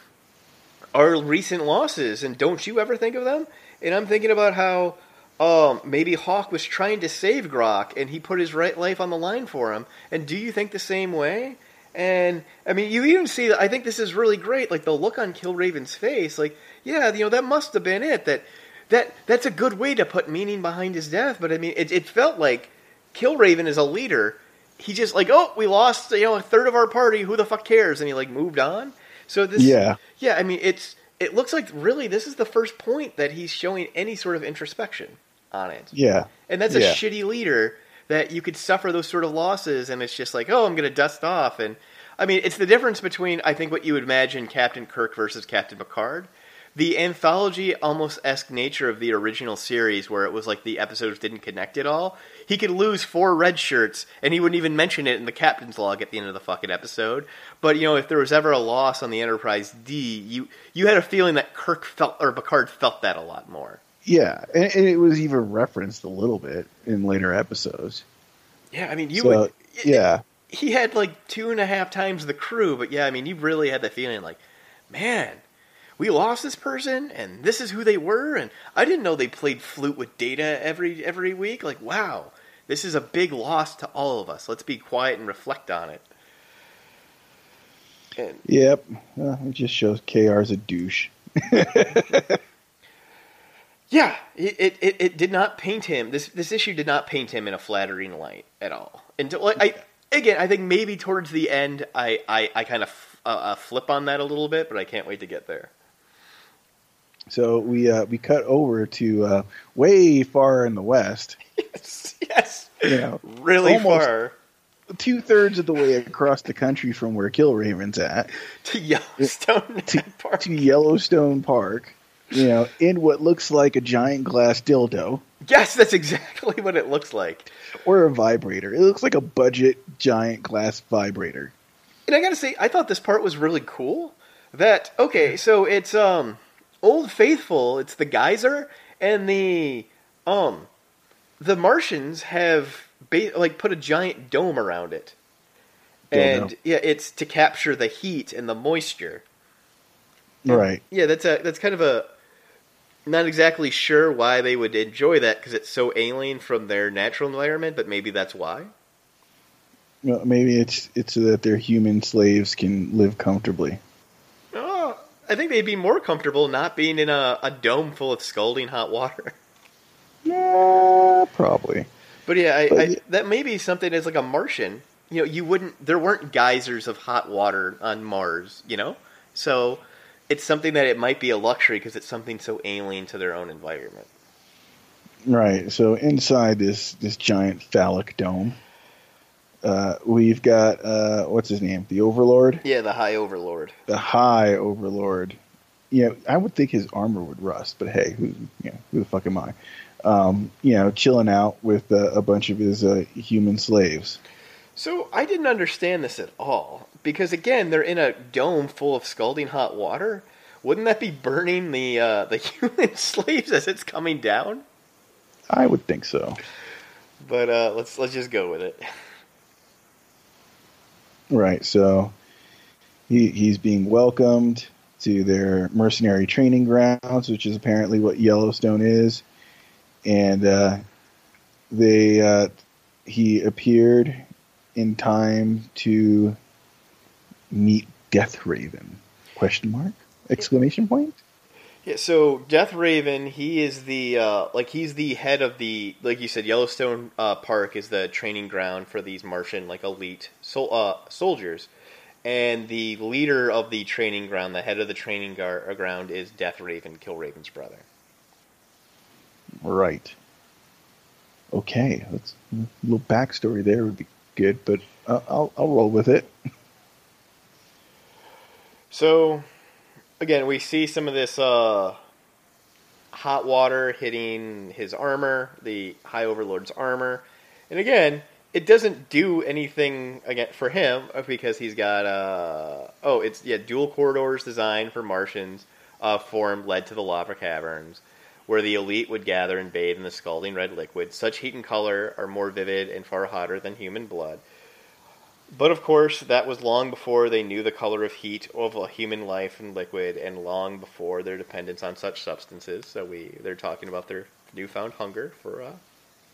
our recent losses, and don't you ever think of them? And I'm thinking about how um, maybe Hawk was trying to save Grok, and he put his right life on the line for him. And do you think the same way? And I mean, you even see. I think this is really great. Like the look on Killraven's face. Like, yeah, you know, that must have been it. That that that's a good way to put meaning behind his death. But I mean, it, it felt like Killraven is a leader. He just like, oh, we lost, you know, a third of our party. Who the fuck cares? And he like moved on. So this, Yeah. yeah. I mean, it's it looks like really this is the first point that he's showing any sort of introspection on it. Yeah. And that's a Yeah. shitty leader that you could suffer those sort of losses, and it's just like, oh, I'm going to dust off. And I mean, it's the difference between I think what you would imagine Captain Kirk versus Captain Picard. The anthology almost esque nature of the original series, where it was like the episodes didn't connect at all. He could lose four red shirts, and he wouldn't even mention it in the captain's log at the end of the fucking episode. But you know, if there was ever a loss on the Enterprise D, you you had a feeling that Kirk felt or Picard felt that a lot more. Yeah. And, and it was even referenced a little bit in later episodes. Yeah, I mean, you so, would. yeah. he had like two and a half times the crew, but yeah, I mean, you really had that feeling like, man, we lost this person, and this is who they were, and I didn't know they played flute with Data every every week. Like, wow, this is a big loss to all of us. Let's be quiet and reflect on it. And Yep. Uh, it just shows KR's a douche. yeah, it, it, it, did not paint him. This this issue did not paint him in a flattering light at all. And like, I again, I think maybe towards the end, I I, I kind of uh, uh, flip on that a little bit, but I can't wait to get there. So we uh, we cut over to uh, way far in the west. Yes, yes, You know, really far two thirds of the way across the country from where Killraven's at to Yellowstone to, Park. to Yellowstone Park. You know, in what looks like a giant glass dildo Yes, that's exactly what it looks like. or a vibrator. It looks like a budget giant glass vibrator. And I gotta say, I thought this part was really cool. That okay, so it's um Old Faithful, it's the geyser, and the um the Martians have ba- like put a giant dome around it, and yeah, it's to capture the heat and the moisture. Right. Yeah, that's a that's kind of a not exactly sure why they would enjoy that because it's so alien from their natural environment, but maybe that's why. Well, maybe it's it's so that their human slaves can live comfortably. I think they'd be more comfortable not being in a, a dome full of scalding hot water. Yeah, probably. But yeah, I, But I, that may be something as like a Martian. You know, you wouldn't. There weren't geysers of hot water on Mars. You know, so it's something that it might be a luxury because it's something so alien to their own environment. Right. So inside this this giant phallic dome, uh, we've got uh, what's his name? The Overlord, Yeah, the High Overlord. the High Overlord. You know, I would think his armor would rust, but hey, who you know, who the fuck am I? Um, you know, chilling out with uh, a bunch of his uh, human slaves. So I didn't understand this at all because again, they're in a dome full of scalding hot water. Wouldn't that be burning the uh, the human slaves as it's coming down? I would think so. But uh, let's let's just go with it. Right. So he he's being welcomed to their mercenary training grounds, which is apparently what Yellowstone is, and uh, they uh, he appeared in time to meet Death Raven? Question mark? Exclamation point? Yeah, so Death Raven, he is the uh, like he's the head of the like you said, Yellowstone uh, Park is the training ground for these Martian like elite sol- uh, soldiers, and the leader of the training ground, the head of the training gar- uh, ground, is Death Raven, Killraven's brother. Right. Okay, let's a little backstory there would be good, but uh, I'll I'll roll with it. So, again, we see some of this uh, hot water hitting his armor, the High Overlord's armor, and again, it doesn't do anything again for him uh, because he's got uh oh it's yeah dual corridors designed for Martians uh, formed led to the lava caverns where the elite would gather and bathe in the scalding red liquid. Such heat and color are more vivid and far hotter than human blood. But of course, that was long before they knew the color of heat of a human life and liquid, and long before their dependence on such substances. So we they're talking about their newfound hunger for uh,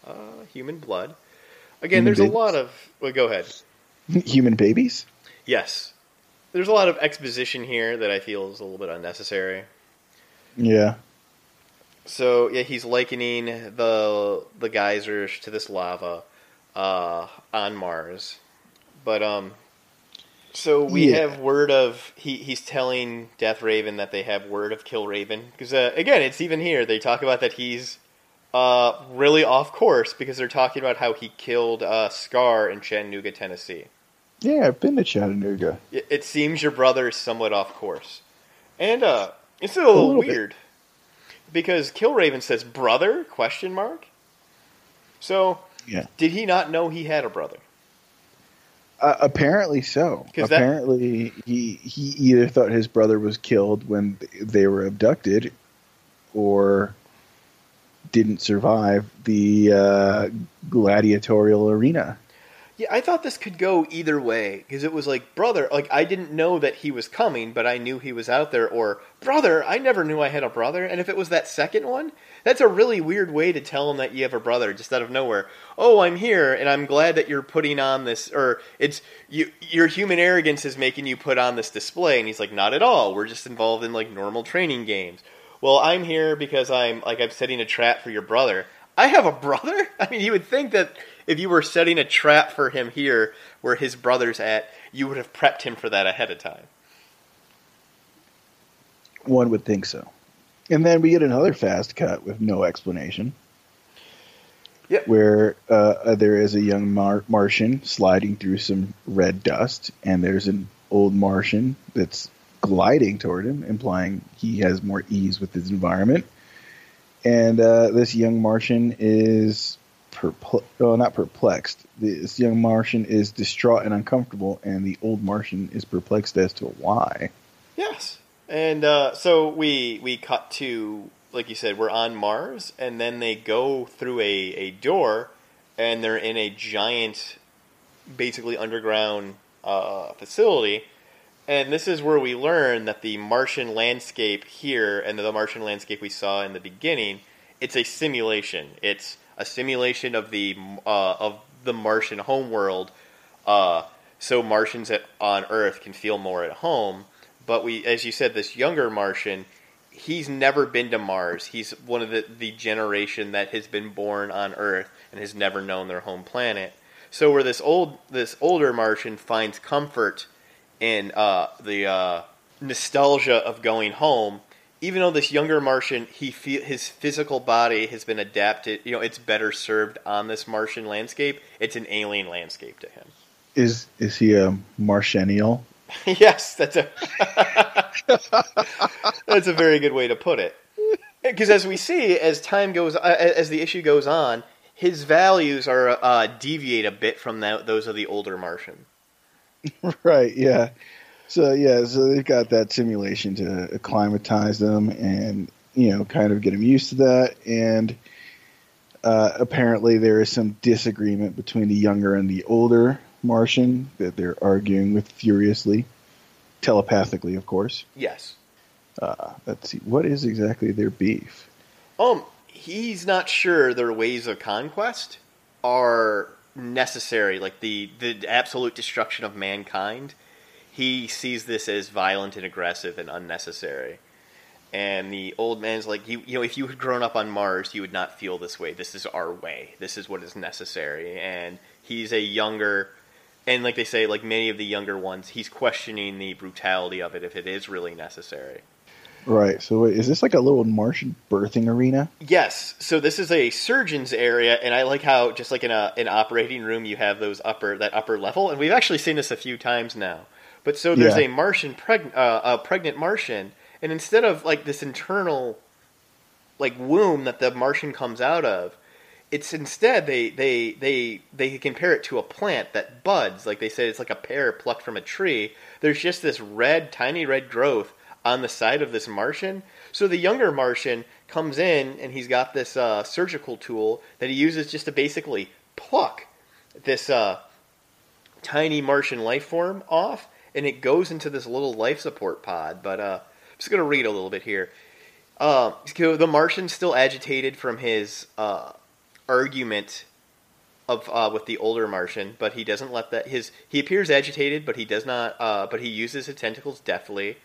uh, human blood. Again, Human there's a lot of. Well, go ahead. Human babies? Yes. There's a lot of exposition here that I feel is a little bit unnecessary. Yeah. So yeah, he's likening the the geysers to this lava uh, on Mars, but um, so we Yeah. have word of he he's telling Death Raven that they have word of Killraven because uh, again, it's even here they talk about that he's uh really off course because they're talking about how he killed uh, Scar in Chattanooga, Tennessee. Yeah, I've been to Chattanooga. It, it seems your brother is somewhat off course, and uh, it's a little, little bit. weird because Killraven says brother question mark. So Yeah. did he not know he had a brother? Uh, apparently so. 'Cause that- Apparently, he he either thought his brother was killed when they were abducted, or didn't survive the uh, gladiatorial arena. Yeah, I thought this could go either way because it was like brother. Like I didn't know that he was coming, but I knew he was out there. Or brother, I never knew I had a brother. And if it was that second one, that's a really weird way to tell him that you have a brother just out of nowhere. Oh, I'm here, and I'm glad that you're putting on this. Or it's you. Your human arrogance is making you put on this display. And he's like, not at all. We're just involved in like normal training games. Well, I'm here because I'm like I'm setting a trap for your brother. I have a brother. I mean, you would think that if you were setting a trap for him here, where his brother's at, you would have prepped him for that ahead of time. One would think so. And then we get another fast cut with no explanation. Yep. Where uh, there is a young Mar- Martian sliding through some red dust, and there's an old Martian that's gliding toward him, implying he has more ease with his environment. And uh, this young Martian is perpl- oh, not perplexed. This young Martian is distraught and uncomfortable, and the old Martian is perplexed as to why. Yes. And uh, so we we cut to like you said, we're on Mars, and then they go through a, a door, and they're in a giant, basically underground uh, facility. And this is where we learn that the Martian landscape here and the Martian landscape we saw in the beginning, it's a simulation. It's a simulation of the uh, of the Martian homeworld, uh, so Martians at, on Earth can feel more at home. But we, as you said, this younger Martian, he's never been to Mars. He's one of the, the generation that has been born on Earth and has never known their home planet. So where this old this older Martian finds comfort in uh, the uh, nostalgia of going home, even though this younger Martian, he feel, his physical body has been adapted. You know, it's better served on this Martian landscape. It's an alien landscape to him. Is is he a Martianial? yes, that's a that's a very good way to put it. Because as we see, as time goes, uh, as the issue goes on, his values are uh, deviate a bit from that, those of the older Martian. right. Yeah. So yeah. So they've got that simulation to acclimatize them and you know kind of get them used to that. And uh, apparently there is some disagreement between the younger and the older Martian that they're arguing with furiously, telepathically, of course. Yes. Uh, let's see. What is exactly their beef? Um, he's not sure their ways of conquest are necessary, like the the absolute destruction of mankind. He sees this as violent and aggressive and unnecessary. And the old man's like, you, you know, if you had grown up on Mars, you would not feel this way. This is our way. This is what is necessary. And he's a younger, and like they say, like many of the younger ones, he's questioning the brutality of it if it is really necessary. Right. So wait, is this like a little Martian birthing arena? Yes. So this is a surgeon's area, and I like how just like in a an operating room, you have those upper that upper level, and we've actually seen this a few times now. But so there's Yeah. a Martian preg- uh, a pregnant Martian, and instead of like this internal like womb that the Martian comes out of, it's instead they they they they compare it to a plant that buds. Like they say, it's like a pear plucked from a tree. There's just this red, tiny red growth on the side of this Martian. So the younger Martian comes in and he's got this uh, surgical tool that he uses just to basically pluck this uh, tiny Martian life form off, and it goes into this little life support pod. But uh, I'm just going to read a little bit here. Uh, so the Martian's still agitated from his uh, argument of uh, with the older Martian, but he doesn't let that his he appears agitated, but he does not. Uh, but he uses his tentacles deftly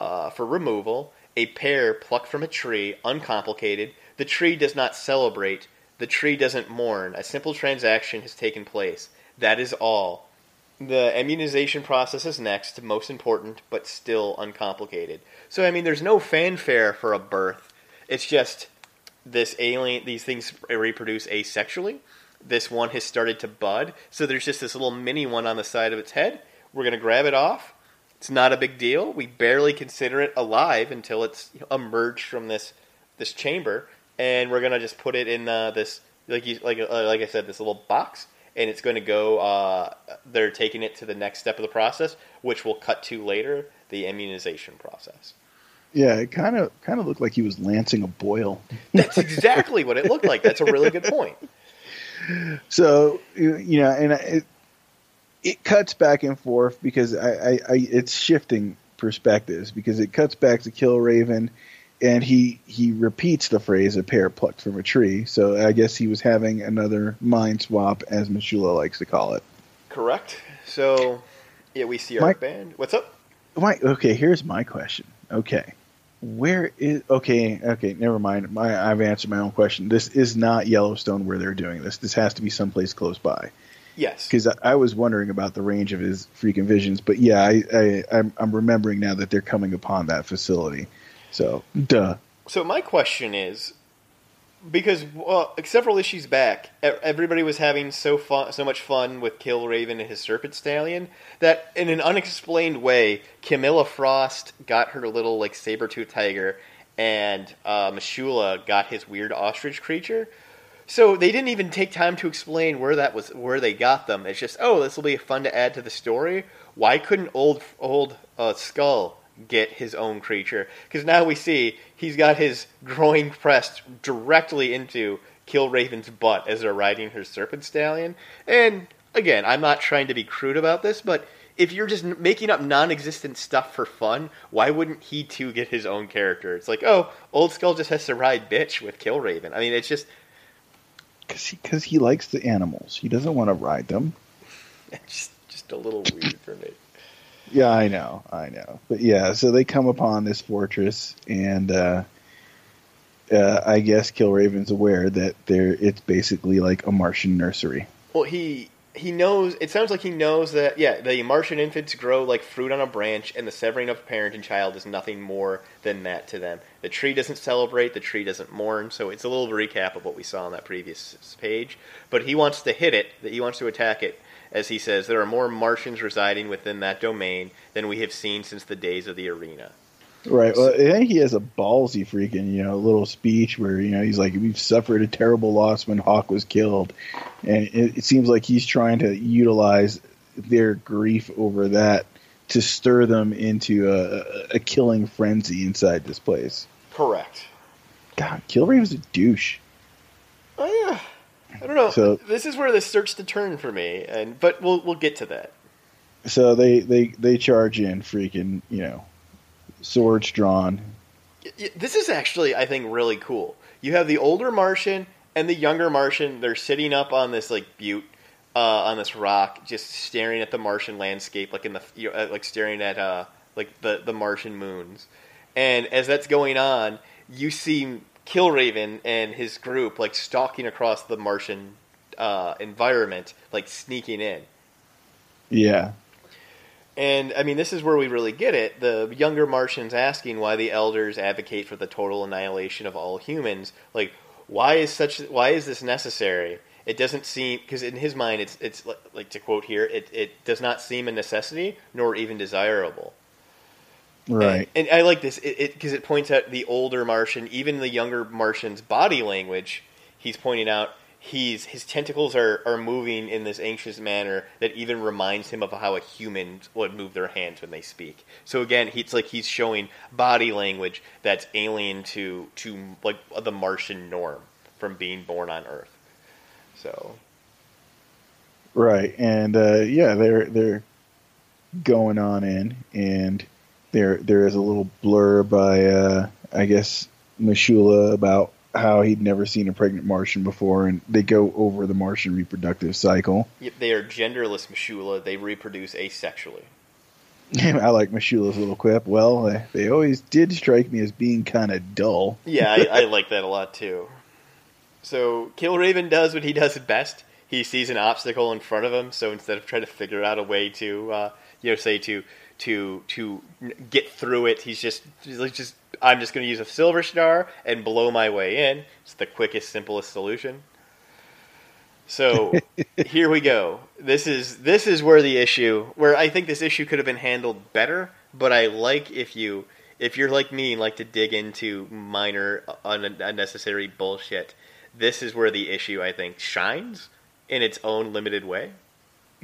uh, for removal. A pear plucked from a tree, uncomplicated. The tree does not celebrate. The tree doesn't mourn. A simple transaction has taken place. That is all. The immunization process is next, most important, but still uncomplicated. So I mean, there's no fanfare for a birth. It's just this alien. These things reproduce asexually. This one has started to bud, so there's just this little mini one on the side of its head. We're gonna grab it off. It's not a big deal. We barely consider it alive until it's emerged from this this chamber, and we're gonna just put it in uh, this like you like uh, like I said this little box, and it's going to go. Uh, they're taking it to the next step of the process, which we'll cut to later, the immunization process. Yeah, it kind of kind of looked like he was lancing a boil. That's exactly what it looked like. That's a really good point. So you know, and it it cuts back and forth because I, I, I it's shifting perspectives because it cuts back to Killraven and he he repeats the phrase "a pear plucked from a tree." So I guess he was having another mind swap, as M'Shulla likes to call it. Correct. So yeah, we see our Mike- band. What's up? My, okay, here's my question. Okay, where is okay? Okay, never mind. My, I've answered my own question. This is not Yellowstone where they're doing this. This has to be someplace close by. Yes. Because I, I was wondering about the range of his freaking visions, but yeah, I, I I'm, I'm remembering now that they're coming upon that facility. So, duh. So my question is, because well, several issues back, everybody was having so fun, so much fun with Killraven and his Serpent Stallion that, in an unexplained way, Camilla Frost got her little like saber tooth tiger, and uh, M'Shulla got his weird ostrich creature. So they didn't even take time to explain where that was, where they got them. It's just, oh, this will be fun to add to the story. Why couldn't old old uh, Skull get his own creature? Because now we see he's got his groin pressed directly into Killraven's butt as they're riding her serpent stallion. And again, I'm not trying to be crude about this, but if you're just making up non-existent stuff for fun, why wouldn't he too get his own character? It's like, oh, Old Skull just has to ride bitch with Killraven. I mean, it's just Because he, 'cause he likes the animals. He doesn't want to ride them. just just a little weird for me. Yeah, I know, I know. But yeah, so they come upon this fortress, and uh, uh, I guess Killraven's aware that there it's basically like a Martian nursery. Well, he he knows. It sounds like he knows that yeah, the Martian infants grow like fruit on a branch, and the severing of parent and child is nothing more than that to them. The tree doesn't celebrate, the tree doesn't mourn. So it's a little recap of what we saw on that previous page. But he wants to hit it. That he wants to attack it. As he says, there are more Martians residing within that domain than we have seen since the days of the arena. Right. Well, I think he has a ballsy freaking, you know, little speech where, you know, he's like, we've suffered a terrible loss when Hawk was killed. And it, it seems like he's trying to utilize their grief over that to stir them into a, a killing frenzy inside this place. Correct. God, Killraven's a douche. I don't know. So- this is where this starts to turn for me, and but we'll we'll get to that. So they, they, they charge in, freaking, you know, swords drawn. This is actually, I think, really cool. You have the older Martian and the younger Martian. They're sitting up on this like butte, uh, on this rock, just staring at the Martian landscape, like in the you know, uh, like staring at uh, like the the Martian moons. And as that's going on, you see Killraven and his group like stalking across the Martian uh, environment, like sneaking in. Yeah. And I mean, this is where we really get it. The younger Martians asking why the elders advocate for the total annihilation of all humans. Like, why is such? Why is this necessary? It doesn't seem because in his mind, it's it's li- like to quote here, it it does not seem a necessity nor even desirable. Right. And, and I like this because it, it points out the older Martian, even the younger Martian's body language. He's pointing out he's his tentacles are, are moving in this anxious manner that even reminds him of how a human would move their hands when they speak. So again, he- it's like he's showing body language that's alien to to like the Martian norm from being born on Earth. So Right, and uh, yeah, they're they're going on in, and there there is a little blur by uh, I guess M'Shulla about how he'd never seen a pregnant Martian before, and they go over the Martian reproductive cycle. Yep, they are genderless M'Shulla. They reproduce asexually. I like M'Shulla's little quip. Well, they, always did strike me as being kind of dull. Yeah, I, I like that a lot too. So Killraven does what he does best. He sees an obstacle in front of him, so instead of trying to figure out a way to, uh, you know, say to to to get through it, he's just he's just I'm just going to use a silver star and blow my way in. It's the quickest, simplest solution. So here we go. This is this is where the issue where I think this issue could have been handled better, but I like if you if you're like me and like to dig into minor uh, un- unnecessary bullshit. This is where the issue I think shines in its own limited way.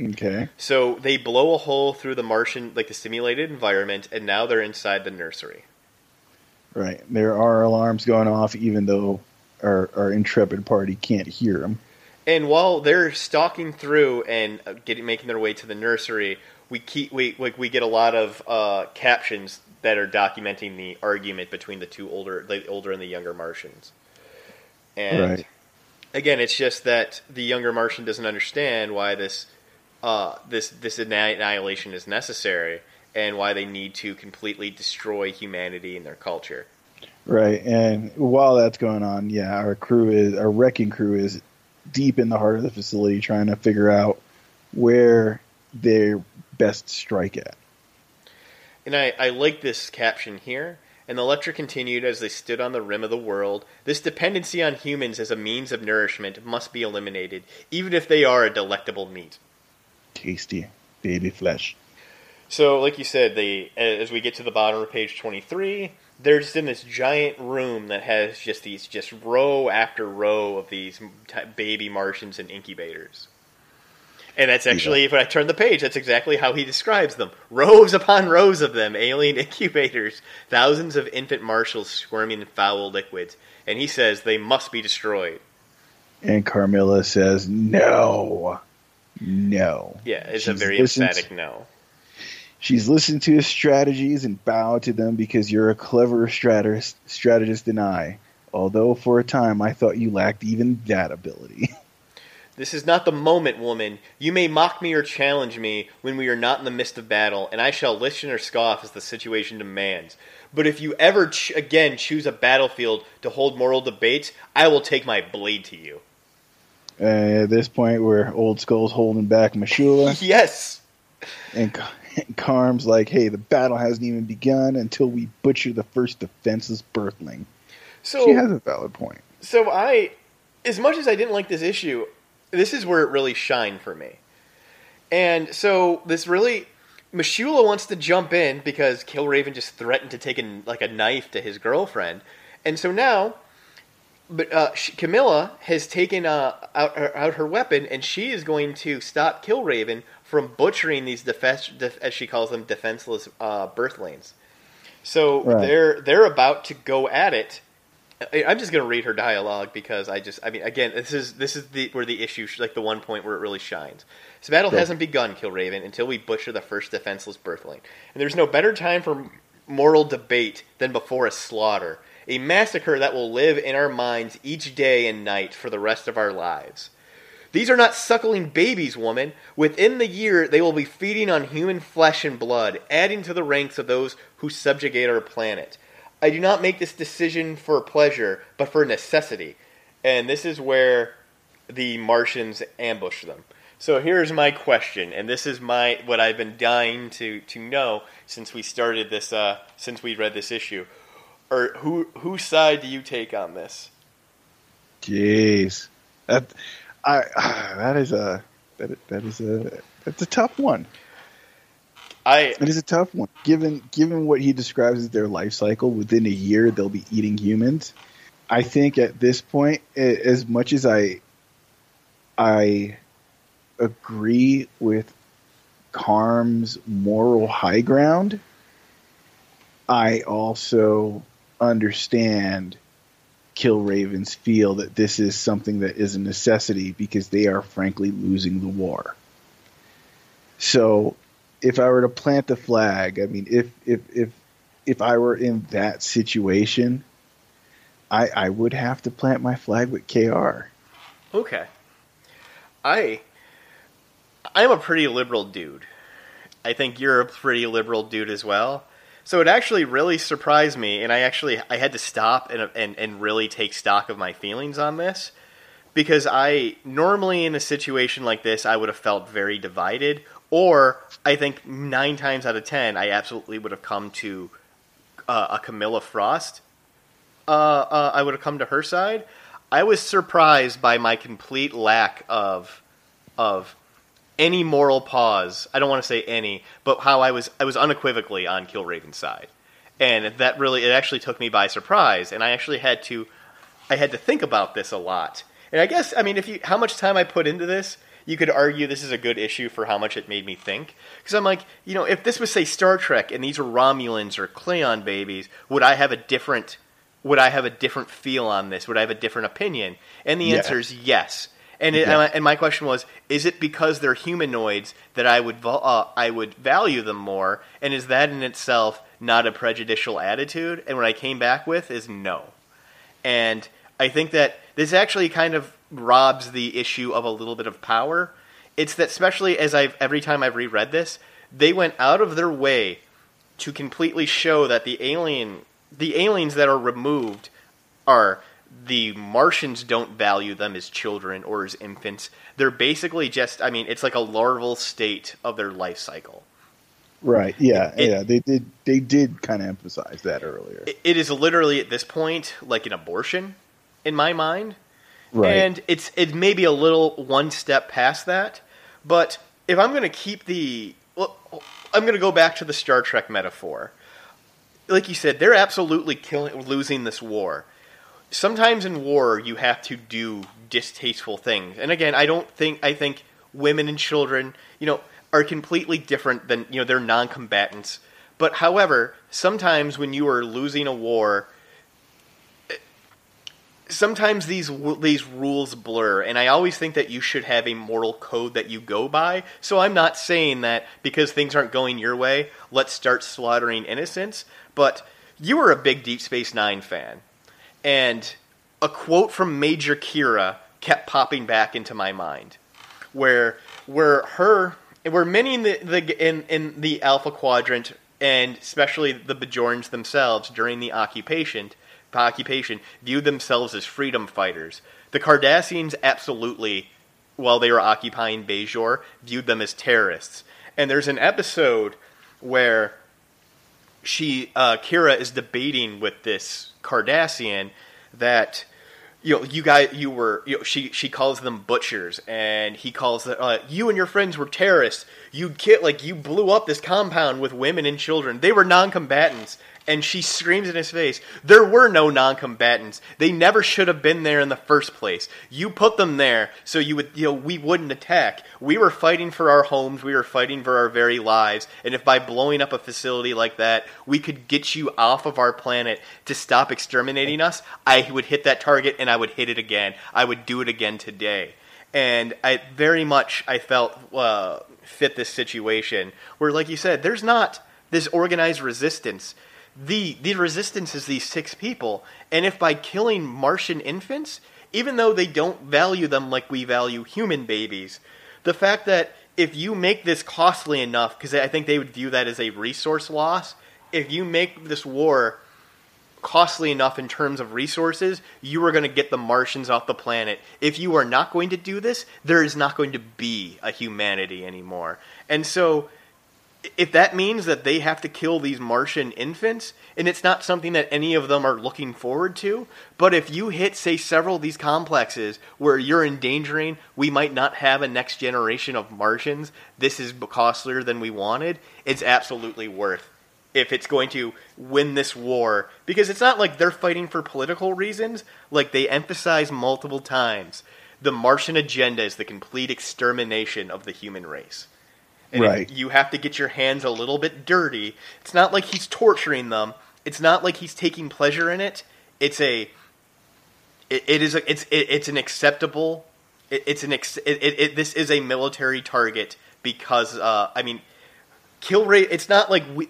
Okay. So they blow a hole through the Martian like the simulated environment and now they're inside the nursery. Right. There are alarms going off, even though our, our intrepid party can't hear them. And while they're stalking through and uh, getting making their way to the nursery, we keep we like we get a lot of uh, captions that are documenting the argument between the two older the older and the younger Martians. And Right. again, it's just that the younger Martian doesn't understand why this uh, this this annihilation is necessary and why they need to completely destroy humanity and their culture. Right. And while that's going on, yeah, our crew is, our wrecking crew is deep in the heart of the facility trying to figure out where they best strike at. And I, I like this caption here. And the lecture continued as they stood on the rim of the world. This dependency on humans as a means of nourishment must be eliminated, even if they are a delectable meat. Tasty baby flesh. So, like you said, they as we get to the bottom of page twenty three, they're just in this giant room that has just these just row after row of these baby Martians and incubators. And that's actually, if I turn the page, that's exactly how he describes them. Rows upon rows of them, alien incubators, thousands of infant Martians squirming in foul liquids. And he says they must be destroyed. And Carmilla says, no. No. Yeah, it's a She's very listened- emphatic no. She's listened to his strategies and bowed to them because you're a cleverer strategist, strategist than I. Although for a time I thought you lacked even that ability. This is not the moment, woman. You may mock me or challenge me when we are not in the midst of battle, and I shall listen or scoff as the situation demands. But if you ever ch- again choose a battlefield to hold moral debates, I will take my blade to you. Uh, at this point, where Old Skull's holding back M'Shulla, Yes. and, and Carm's like, hey, the battle hasn't even begun until we butcher the first defenseless birthling. So she has a valid point. So I, as much as I didn't like this issue, this is where it really shined for me. And so this really, M'Shulla wants to jump in because Killraven just threatened to take a, like a knife to his girlfriend, and so now, but uh, sh- Camilla has taken uh, out her, out her weapon, and she is going to stop Killraven from butchering these defense, def, as she calls them, defenseless uh, birthlings. So Right. they're they're about to go at it. I'm just going to read her dialogue because I just I mean again this is this is the where the issue like the one point where it really shines. This battle Sure. hasn't begun, Killraven, until we butcher the first defenseless birthling, and there's no better time for moral debate than before a slaughter, a massacre that will live in our minds each day and night for the rest of our lives. These are not suckling babies, woman. Within the year, they will be feeding on human flesh and blood, adding to the ranks of those who subjugate our planet. I do not make this decision for pleasure, but for necessity. And this is where the Martians ambush them. So here's my question, and this is my what I've been dying to, to know since we started this, uh, since we read this issue. Or who whose side do you take on this? Jeez, that I that is a that that is a that's a tough one. I It is a tough one. Given given what he describes as their life cycle, within a year they'll be eating humans. I think at this point, as much as I I agree with Carm's moral high ground, I also understand Killravens feel that this is something that is a necessity because they are frankly losing the war. So if I were to plant the flag, I mean, if if if if I were in that situation, I, I would have to plant my flag with KR. Okay. I I'm a pretty liberal dude. I think you're a pretty liberal dude as well. So it actually really surprised me, and I actually I had to stop and and, and really take stock of my feelings on this because I normally in a situation like this I would have felt very divided, or I think nine times out of ten I absolutely would have come to uh, a Camilla Frost. Uh, uh, I would have come to her side. I was surprised by my complete lack of of any moral pause. I don't want to say any, but how I was I was unequivocally on Killraven's side, and that really it actually took me by surprise, and I actually had to I had to think about this a lot. And I guess I mean if you how much time I put into this, you could argue this is a good issue for how much it made me think. Because I'm like, you know, if this was say Star Trek and these were Romulans or Klingon babies, would I have a different would I have a different feel on this? Would I have a different opinion? And the Yeah. answer is yes. And it, Yeah. and my question was, is it because they're humanoids that I would uh, I would value them more? And is that in itself not a prejudicial attitude? And what I came back with is no. And I think that this actually kind of robs the issue of a little bit of power. It's that especially as I've every time I've reread this, they went out of their way to completely show that the alien the aliens that are removed are the Martians don't value them as children or as infants. They're basically just I mean, it's like a larval state of their life cycle. Right. Yeah. It- yeah. They did. They did kind of emphasize that earlier. It- is literally at this point like an abortion in my mind. right. And it's it may be a little one step past that, but if I'm going to keep the well, I'm going to go back to the Star Trek metaphor. Like you said, they're absolutely killing losing this war. Sometimes in war you have to do distasteful things. And again, I don't think I think women and children, you know, are completely different than, you know, they're non-combatants. But however, sometimes when you are losing a war, sometimes these these rules blur and i always think that you should have a moral code that you go by so i'm not saying that because things aren't going your way let's start slaughtering innocents but you were a big deep space 9 fan and a quote from major kira kept popping back into my mind where where her where many in the, the in in the Alpha Quadrant and especially the Bajorans themselves during the occupation occupation viewed themselves as freedom fighters. The Cardassians absolutely, while they were occupying Bajor, viewed them as terrorists. And there's an episode where she uh, Kira is debating with this Cardassian that you know you guys you were you know, she she calls them butchers and he calls the, uh, you and your friends were terrorists. You kid like you blew up this compound with women and children. They were non-combatants and she screams in his face there were no non-combatants. They never should have been there in the first place. You put them there so you would you know we wouldn't attack. We were fighting for our homes. We were fighting for our very lives. And if by blowing up a facility like that we could get you off of our planet to stop exterminating us i would hit that target and i would hit it again. I would do it again today. And I very much I felt uh, fit this situation where, like you said, there's not this organized resistance. The The resistance is these six people, and if by killing Martian infants, even though they don't value them like we value human babies, the fact that if you make this costly enough, because I think they would view that as a resource loss, if you make this war costly enough in terms of resources, you are going to get the Martians off the planet. If you are not going to do this, there is not going to be a humanity anymore. And so, if that means that they have to kill these Martian infants, and it's not something that any of them are looking forward to, but if you hit, say, several of these complexes where you're endangering, we might not have a next generation of Martians, this is costlier than we wanted, it's absolutely worth if it's going to win this war. Because it's not like they're fighting for political reasons like they emphasize multiple times the martian agenda is the complete extermination of the human race and Right. you have to get your hands a little bit dirty it's not like he's torturing them it's not like he's taking pleasure in it it's a it, it is a, it's it, it's an acceptable it, it's an ex, it, it, it, this is a military target because uh, I mean kill rate it's not like we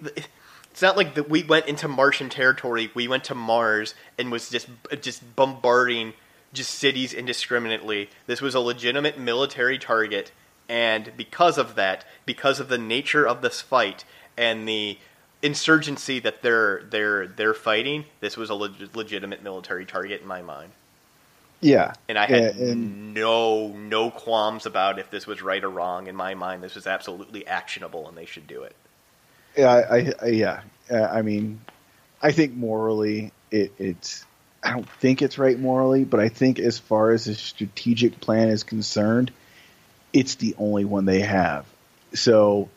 It's not like that we went into Martian territory. We went to Mars and was just just bombarding just cities indiscriminately. This was a legitimate military target, and because of that, because of the nature of this fight and the insurgency that they're they're they're fighting, this was a leg- legitimate military target in my mind. Yeah, And I had and- no no qualms about if this was right or wrong. In my mind, this was absolutely actionable, and they should do it. Yeah, I, I, I yeah. Uh, I mean, I think morally, it, it's. I don't think it's right morally, but I think as far as the strategic plan is concerned, it's the only one they have. So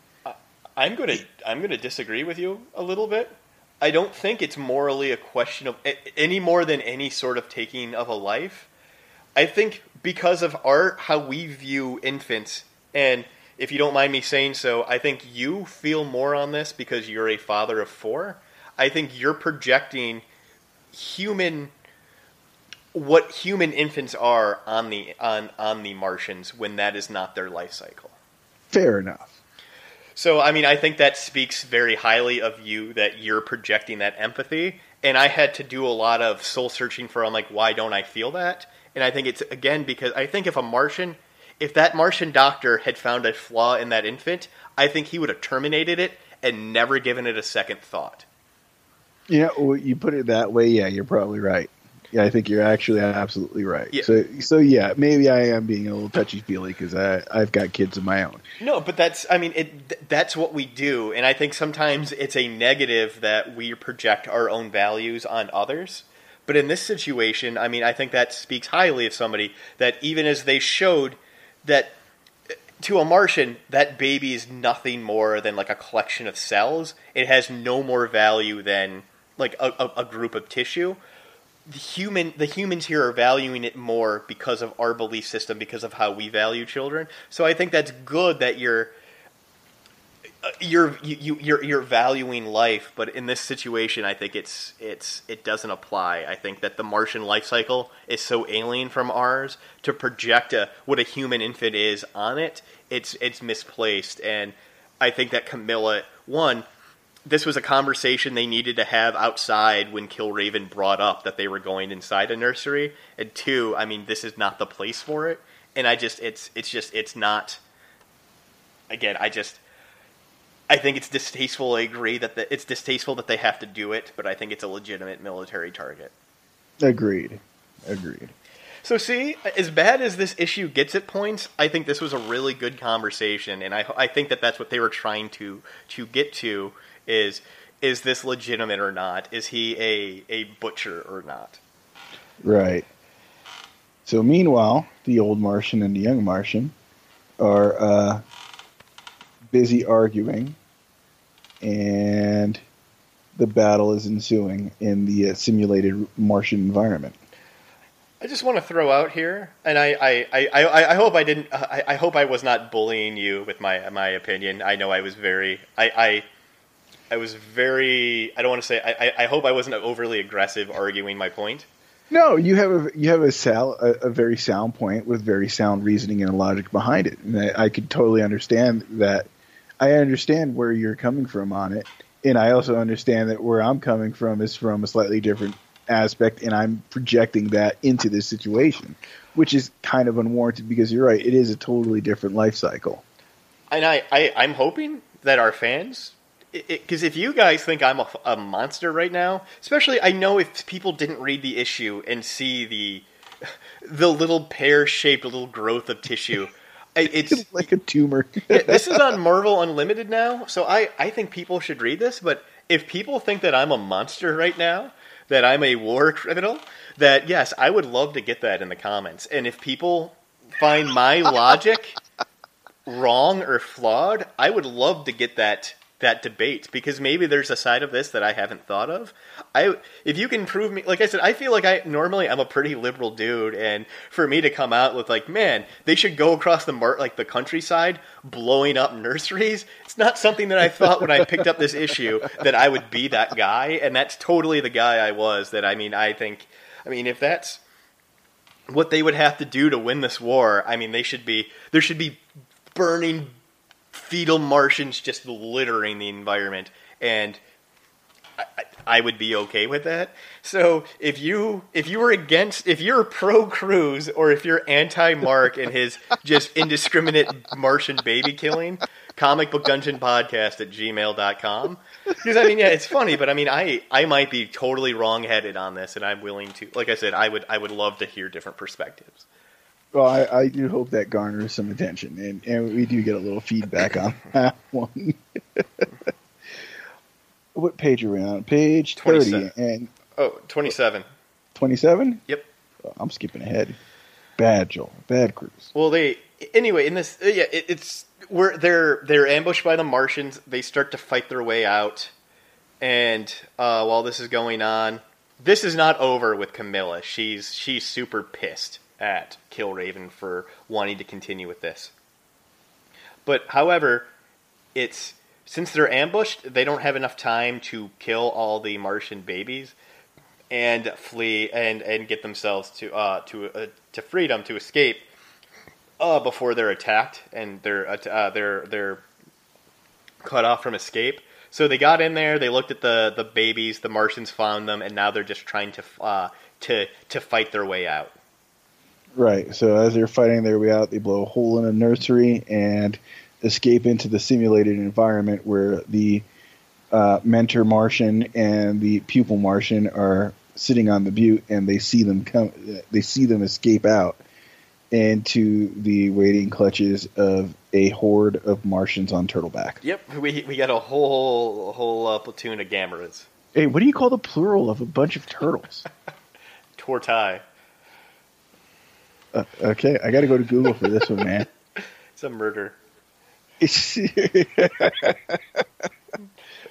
I'm gonna I'm gonna disagree with you a little bit. I don't think it's morally a question of any more than any sort of taking of a life. I think because of our how we view infants, and if you don't mind me saying so, I think you feel more on this because you're a father of four. I think you're projecting human what human infants are on the on on the Martians when that is not their life cycle. fair enough. So, I mean, I think that speaks very highly of you that you're projecting that empathy. And I had to do a lot of soul searching for, I'm like, why don't I feel that? And I think it's, again, because I think if a Martian, if that Martian doctor had found a flaw in that infant, I think he would have terminated it and never given it a second thought. You know, well, you put it that way. Yeah, you're probably right. Yeah, I think you're actually absolutely right. Yeah. So, so yeah, maybe I am being a little touchy feely because I I've got kids of my own. No, but that's I mean it th- that's what we do and I think sometimes it's a negative that we project our own values on others. But in this situation, I mean I think that speaks highly of somebody that even as they showed that uh, to a Martian that baby is nothing more than like a collection of cells. It has no more value than like a, a, a group of tissue the human the humans here are valuing it more because of our belief system because of how we value children. So i think that's good that you're uh, you're you, you you're you're valuing life but in this situation i think it's it's it doesn't apply. I think that the martian life cycle is so alien from ours to project a, what a human infant is on it it's it's misplaced. And i think that camilla one this was a conversation they needed to have outside when Killraven brought up that they were going inside a nursery. And two, I mean, this is not the place for it. And I just, it's, it's just, it's not. Again, I just, I think it's distasteful. I agree that the, it's distasteful that they have to do it, but I think it's a legitimate military target. Agreed. Agreed. So, see, as bad as this issue gets at points, I think this was a really good conversation, and I, I think that that's what they were trying to to get to is is this legitimate or not? Is he a a butcher or not? Right. So meanwhile, the old Martian and the young Martian are uh, busy arguing, and the battle is ensuing in the uh, simulated Martian environment. I just want to throw out here, and I, I, I, I, I hope I didn't. I, I hope I was not bullying you with my my opinion. I know I was very. I, I, I was very. I don't want to say. I, I, hope I wasn't overly aggressive arguing my point. No, you have a you have a, sal, a, a very sound point with very sound reasoning and logic behind it, and I, I could totally understand that. I understand where you're coming from on it, and I also understand that where I'm coming from is from a slightly different aspect, and I'm projecting that into this situation, which is kind of unwarranted because you're right, it is a totally different life cycle. And I, I I'm hoping that our fans, because if you guys think I'm a, a monster right now, especially I know if people didn't read the issue and see the the little pear shaped little growth of tissue. It's like a tumor. Yeah, this is on Marvel Unlimited now, so I, I think people should read this. But if people think that I'm a monster right now, that I'm a war criminal, that yes, I would love to get that in the comments. And if people find my logic wrong or flawed, I would love to get that that debate because maybe there's a side of this that I haven't thought of. I if you can prove me like I said, I feel like I normally I'm a pretty liberal dude and for me to come out with like, man, they should go across the mar- like the countryside blowing up nurseries, it's not something that I thought when I picked up this issue that I would be that guy and that's totally the guy I was that I mean, I think I mean, if that's what they would have to do to win this war, I mean, they should be there should be burning fetal Martians just littering the environment. And I would be okay with that. So if you if you were against if you're pro Cruz or if you're anti Mark and his just indiscriminate Martian baby killing, comic book dungeon podcast at gmail.com. Because I mean yeah, it's funny, but I mean I I might be totally wrong headed on this and I'm willing to like I said, I would I would love to hear different perspectives. Well, I, I do hope that garners some attention, and, and we do get a little feedback on that one. what page are we on? Page 30 27. and Oh, 27. 27? Yep. Oh, I'm skipping ahead. Bad, Joel. Bad Cruz. Well, they anyway in this yeah it, it's where they're they're ambushed by the Martians. They start to fight their way out, and uh, while this is going on, this is not over with Camilla. She's she's super pissed at Killraven for wanting to continue with this. But however, it's since they're ambushed, they don't have enough time to kill all the Martian babies and flee and and get themselves to uh to uh, to freedom to escape uh before they're attacked and they're uh, they're they're cut off from escape. So they got in there, they looked at the the babies, the Martians found them, and now they're just trying to uh to to fight their way out. Right. So as they're fighting their way out, they blow a hole in a nursery and escape into the simulated environment where the uh, mentor Martian and the pupil Martian are sitting on the butte, and they see them come. They see them escape out into the waiting clutches of a horde of Martians on Turtleback. Yep, we we got a whole whole uh, platoon of Gammas. Hey, what do you call the plural of a bunch of turtles? Tortai. Uh, okay, I got to go to Google for this one, man. It's a murder.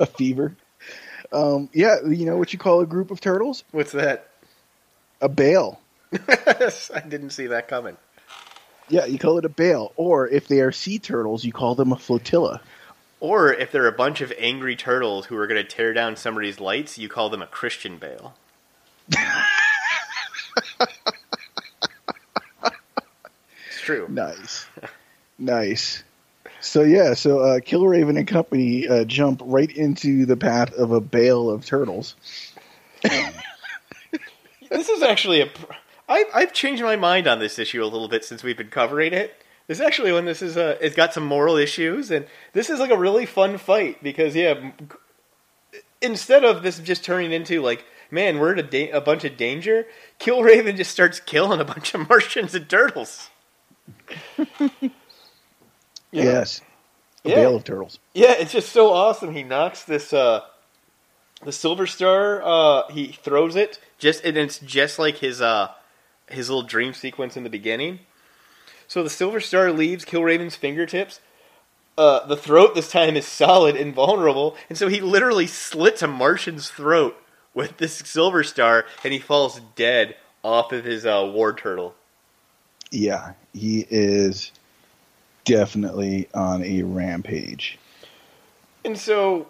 A fever. Um, yeah, you know what you call a group of turtles? What's that? A bale. I didn't see that coming. Yeah, you call it a bale. Or if they are sea turtles, you call them a flotilla. Or if they're a bunch of angry turtles who are going to tear down somebody's lights, you call them a Christian bale. It's true. Nice, nice. So yeah, so uh, Killraven and company uh, jump right into the path of a bale of turtles. This is actually a. pr- I, I've changed my mind on this issue a little bit since we've been covering it. This is actually when this is a. It's got some moral issues, and this is like a really fun fight because yeah, instead of this just turning into like, man, we're in a, da- a bunch of danger. Killraven just starts killing a bunch of Martians and turtles. Yeah. Yes, a Yeah. bale of turtles. Yeah, it's just so awesome. He knocks this uh the silver star, uh he throws it just and it's just like his uh his little dream sequence in the beginning. So the silver star leaves Killraven's fingertips. Uh the throat this time is solid and vulnerable, and so he literally slits a Martian's throat with this silver star and he falls dead off of his uh war turtle. Yeah, he is definitely on a rampage. And so,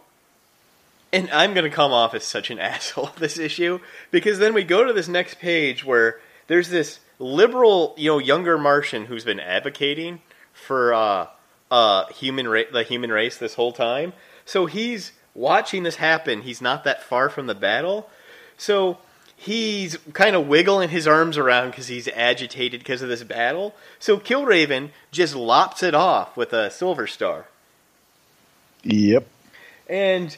and I'm going to come off as such an asshole this issue because then we go to this next page where there's this liberal, you know, younger Martian who's been advocating for uh, uh, human ra- the human race this whole time. So he's watching this happen. He's not that far from the battle, so he's kind of wiggling his arms around because he's agitated because of this battle. So Killraven just lops it off with a silver star. Yep. And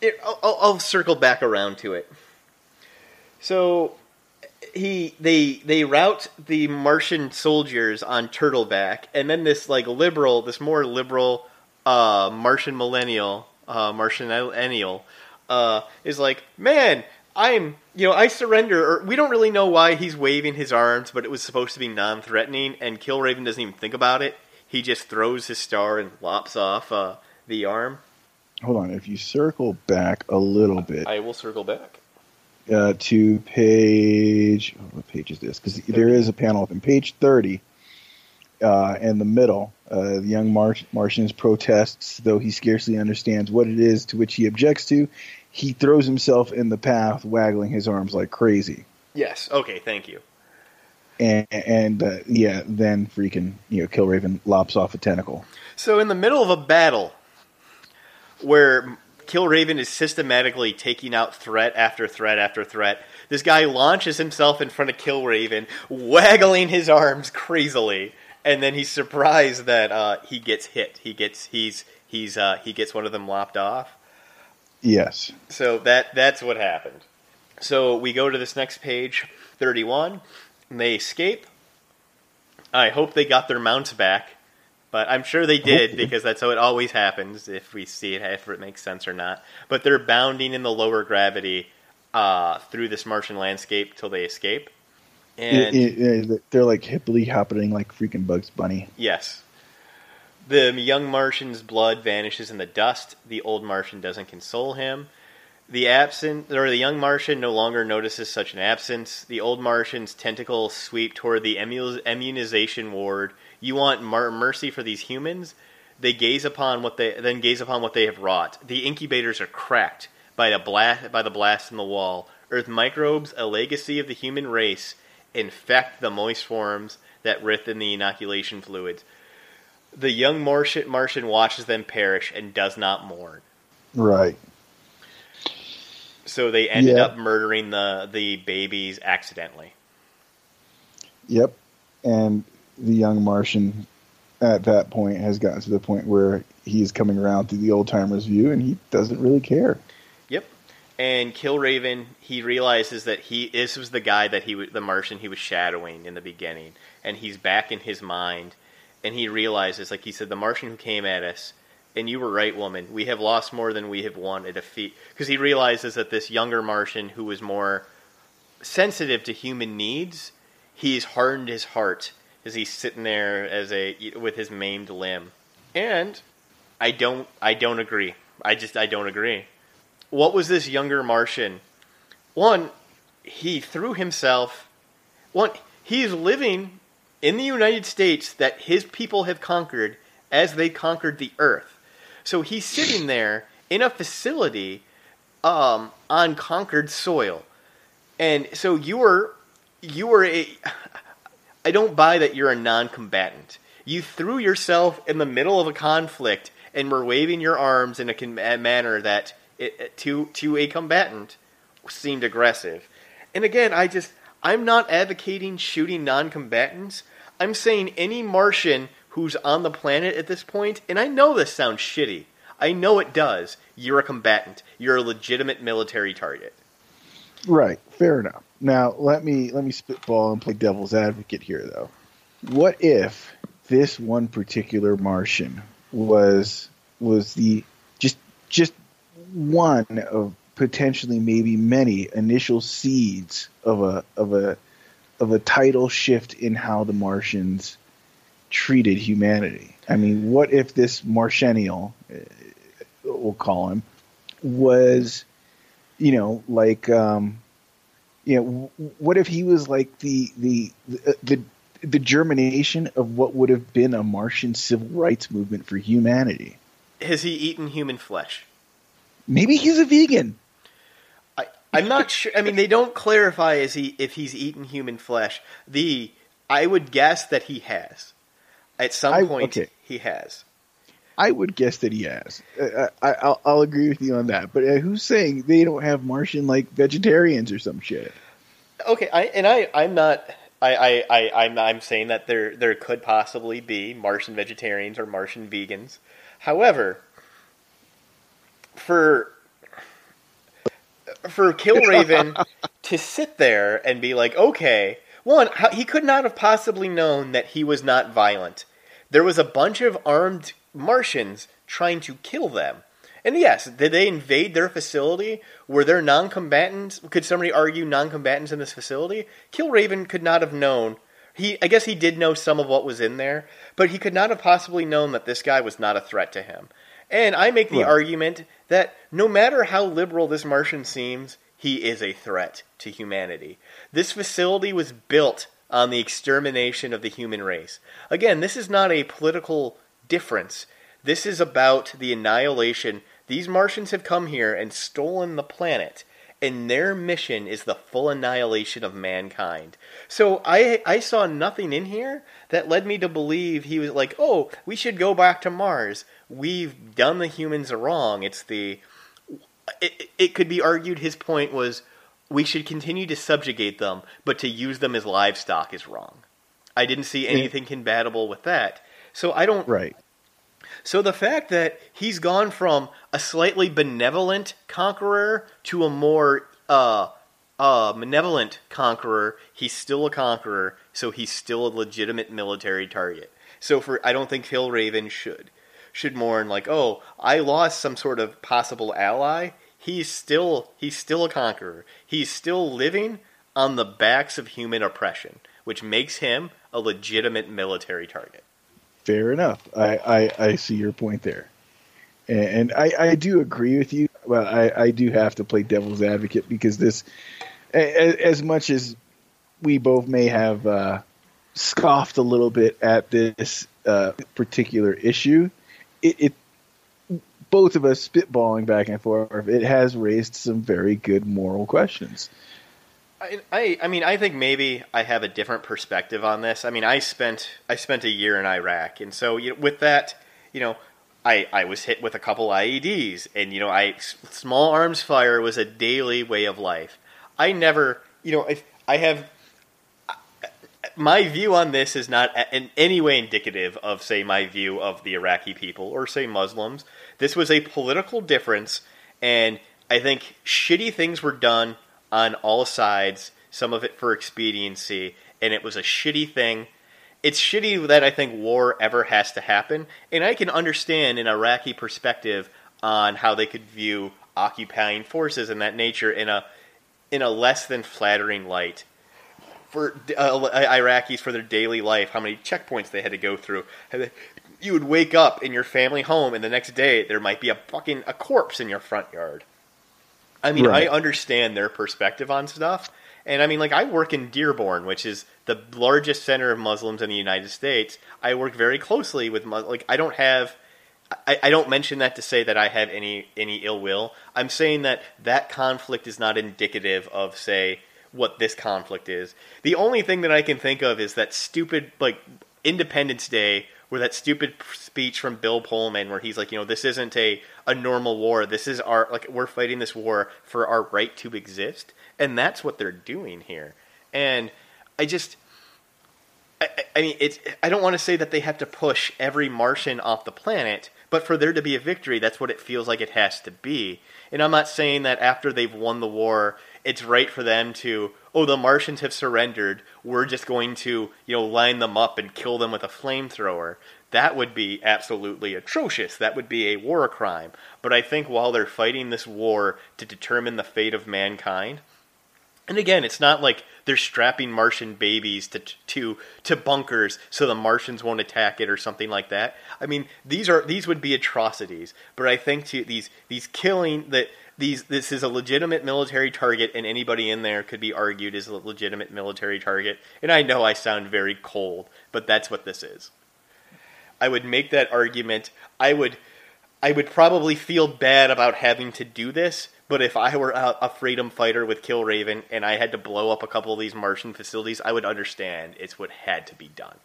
it, I'll, I'll- circle back around to it. So he they they rout the Martian soldiers on Turtleback, and then this like liberal, this more liberal uh, Martian millennial, uh, Martian millennial, uh, is like, man, I'm you know I surrender. Or we don't really know why he's waving his arms, but it was supposed to be non-threatening, and Killraven doesn't even think about it. He just throws his star and lops off uh, the arm. Hold on. If you circle back a little bit I will circle back. uh, to page, oh, what page is this? Because there is a panel up in page thirty. Uh, in the middle, uh, the young Mar- Martian protests, though he scarcely understands what it is to which he objects to. He throws himself in the path, waggling his arms like crazy. Yes. Okay. Thank you. and, and uh, yeah, then freaking you know, Killraven lops off a tentacle. So in the middle of a battle, where Killraven is systematically taking out threat after threat after threat. This guy launches himself in front of Killraven, waggling his arms crazily, and then he's surprised that uh, he gets hit. He gets he's he's uh, he gets one of them lopped off. Yes. So that that's what happened. So we go to this next page, thirty-one. And they escape. I hope they got their mounts back, but I'm sure they did Hopefully. because that's how it always happens if we see it, if it makes sense or not. But they're bounding in the lower gravity uh, through this Martian landscape till they escape. And It- it- it- they're like hippily happening like freaking Bugs Bunny. yes, the young Martian's blood vanishes in the dust. The old Martian doesn't console him. The absent or the young Martian no longer notices such an absence. The old Martian's tentacles sweep toward the immunization ward. You want mar- mercy for these humans? They gaze upon what they then gaze upon what they have wrought. The incubators are cracked by the blast by the blast in the wall. Earth microbes, a legacy of the human race, infect the moist forms that writhe in the inoculation fluids. The young Martian, Martian watches them perish and does not mourn. Right. So they ended Yeah. up murdering the the babies accidentally. Yep. And the young Martian at that point has gotten to the point where he's coming around to the old timer's view and he doesn't really care. Yep. And Killraven, he realizes that he this was the guy that he the Martian he was shadowing in the beginning, and he's back in his mind, and he realizes, like he said, the Martian who came at us, and you were right, woman. We have lost more than we have won. A defeat because he realizes that this younger Martian who was more sensitive to human needs, he's hardened his heart as he's sitting there as a with his maimed limb, and I don't I don't agree. I just I don't agree what was this younger Martian? One, he threw himself. One, he's living in the United States that his people have conquered as they conquered the Earth. So he's sitting there in a facility um, on conquered soil, and so you were you were a. I don't buy that you're a non-combatant. You threw yourself in the middle of a conflict and were waving your arms in a, manner that it- to to a combatant seemed aggressive. And again, I just I'm not advocating shooting non-combatants. I'm saying any Martian who's on the planet at this point, and I know this sounds shitty. I know it does. You're a combatant. You're a legitimate military target. Right, fair enough. Now let me let me spitball and play devil's advocate here though. What if this one particular Martian was was the just just one of potentially maybe many initial seeds of a of a of a title shift in how the Martians treated humanity. I mean, what if this Martianial, uh, we'll call him, was you know, like, um, you know, what if he was like the the the the, the germination of what would have been a Martian civil rights movement for humanity? Has he eaten human flesh? Maybe he's a vegan. I'm not sure. I mean, they don't clarify as he if he's eaten human flesh. The I would guess that he has. At some I- point, okay. he has. I would guess that he has. Uh, I, I'll, I'll agree with you on that. But uh, who's saying they don't have Martian like vegetarians or some shit? Okay, I and I I'm not. I, I, I I'm I'm saying that there there could possibly be Martian vegetarians or Martian vegans. However, for for Killraven to sit there and be like, okay, one, he could not have possibly known that he was not violent. There was a bunch of armed Martians trying to kill them. And yes, did they invade their facility? Were there non-combatants? Could somebody argue non-combatants in this facility? Killraven could not have known. He, I guess he did know some of what was in there, but he could not have possibly known that this guy was not a threat to him. And I make the Right. argument that no matter how liberal this Martian seems, he is a threat to humanity. This facility was built on the extermination of the human race. Again, this is not a political difference. This is about the annihilation. These Martians have come here and stolen the planet, and their mission is the full annihilation of mankind. So I I saw nothing in here that led me to believe he was like, "Oh, we should go back to Mars. We've done the humans wrong. It's the it could be argued his point was we should continue to subjugate them, but to use them as livestock is wrong. I didn't see anything compatible with that. So I don't. Right. So the fact that he's gone from a slightly benevolent conqueror to a more uh, uh, malevolent conqueror, he's still a conqueror, so he's still a legitimate military target. So for I don't think Killraven should should mourn like, oh, I lost some sort of possible ally. He's still he's still a conqueror. He's still living on the backs of human oppression, which makes him a legitimate military target. Fair enough. I, I, I see your point there. And, and I, I do agree with you, but I, I do have to play devil's advocate because this, as, as much as we both may have uh, scoffed a little bit at this uh, particular issue, it, it both of us spitballing back and forth, it has raised some very good moral questions. I, I, I mean, I think maybe I have a different perspective on this. I mean, I spent I spent a year in Iraq, and so you know, with that, you know, I, I was hit with a couple IEDs, and you know, I small arms fire was a daily way of life. I never, you know, if I have my view on this is not in any way indicative of, say, my view of the Iraqi people or, say, Muslims. This was a political difference, and I think shitty things were done on all sides, some of it for expediency, and it was a shitty thing. It's shitty that I think war ever has to happen, and I can understand an Iraqi perspective on how they could view occupying forces and that nature in a in a less than flattering light for uh, Iraqis for their daily life, how many checkpoints they had to go through. You would wake up in your family home, and the next day there might be a fucking a corpse in your front yard. I mean, right. I understand their perspective on stuff. And I mean, like, I work in Dearborn, which is the largest center of Muslims in the United States. I work very closely with, Muslims. like, I don't have, I, I don't mention that to say that I have any, any ill will. I'm saying that that conflict is not indicative of, say, what this conflict is. The only thing that I can think of is that stupid, like, Independence Day where that stupid speech from Bill Pullman, where he's like, you know, this isn't a, a normal war. This is our like we're fighting this war for our right to exist, and that's what they're doing here. And I just, I, I mean, it's I don't want to say that they have to push every Martian off the planet, but for there to be a victory, that's what it feels like it has to be. And I'm not saying that after they've won the war, it's right for them to oh the Martians have surrendered. We're just going to you know line them up and kill them with a flamethrower. That would be absolutely atrocious. That would be a war crime. But I think while they're fighting this war to determine the fate of mankind, and again, it's not like they're strapping Martian babies to to to bunkers so the Martians won't attack it or something like that. I mean, these are these would be atrocities. But I think to these these killing that these this is a legitimate military target, and anybody in there could be argued as a legitimate military target. And I know I sound very cold, but that's what this is. I would make that argument. I would I would probably feel bad about having to do this, but if I were a, a freedom fighter with Killraven and I had to blow up a couple of these Martian facilities, I would understand it's what had to be done.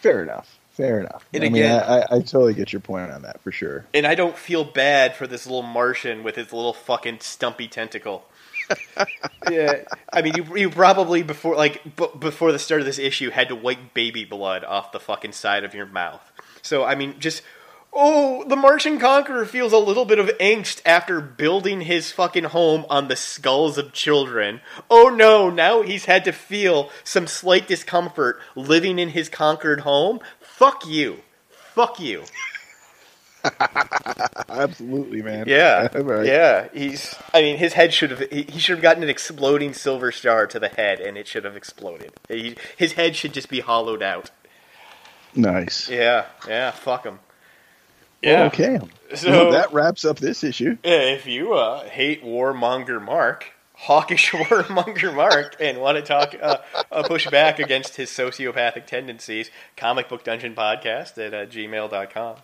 Fair enough. Fair enough. And I again, mean, I, I, totally get your point on that for sure. And I don't feel bad for this little Martian with his little fucking stumpy tentacle. yeah, I mean, you you probably before like b- before the start of this issue had to wipe baby blood off the fucking side of your mouth. So I mean, just oh, the Martian Conqueror feels a little bit of angst after building his fucking home on the skulls of children. Oh no, now he's had to feel some slight discomfort living in his conquered home. Fuck you. Fuck you. Absolutely, man. Yeah, right. yeah. He's. I mean, his head should have. He, he, should have gotten an exploding silver star to the head, and it should have exploded. He, his head should just be hollowed out. Nice. Yeah, yeah. Fuck him. Yeah. Okay. So well, that wraps up this issue. If you uh, hate warmonger Mark, hawkish warmonger Mark and want to talk, uh, uh, push back against his sociopathic tendencies, comic book dungeon podcast at uh, gmail.com.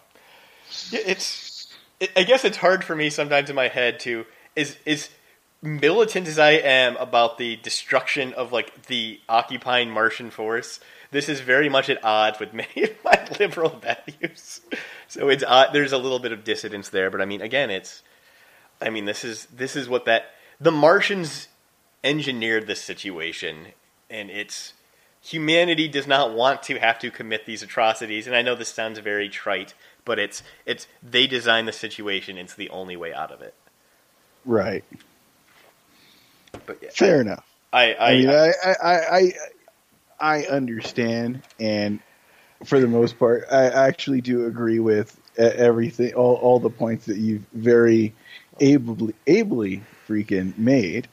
It's, it, I guess it's hard for me sometimes in my head to, is, is militant as I am about the destruction of like the occupying Martian force, this is very much at odds with many of my liberal values. So it's, uh, there's a little bit of dissidence there, but I mean, again, it's, I mean, this is this is what that the Martians engineered this situation, and it's humanity does not want to have to commit these atrocities. And I know this sounds very trite, but it's it's they designed the situation. It's the only way out of it. Right. But yeah, Fair enough. I I, I mean, I, I, I, I, I understand, and for the most part, I actually do agree with everything, all, all the points that you've very ably, ably freaking made.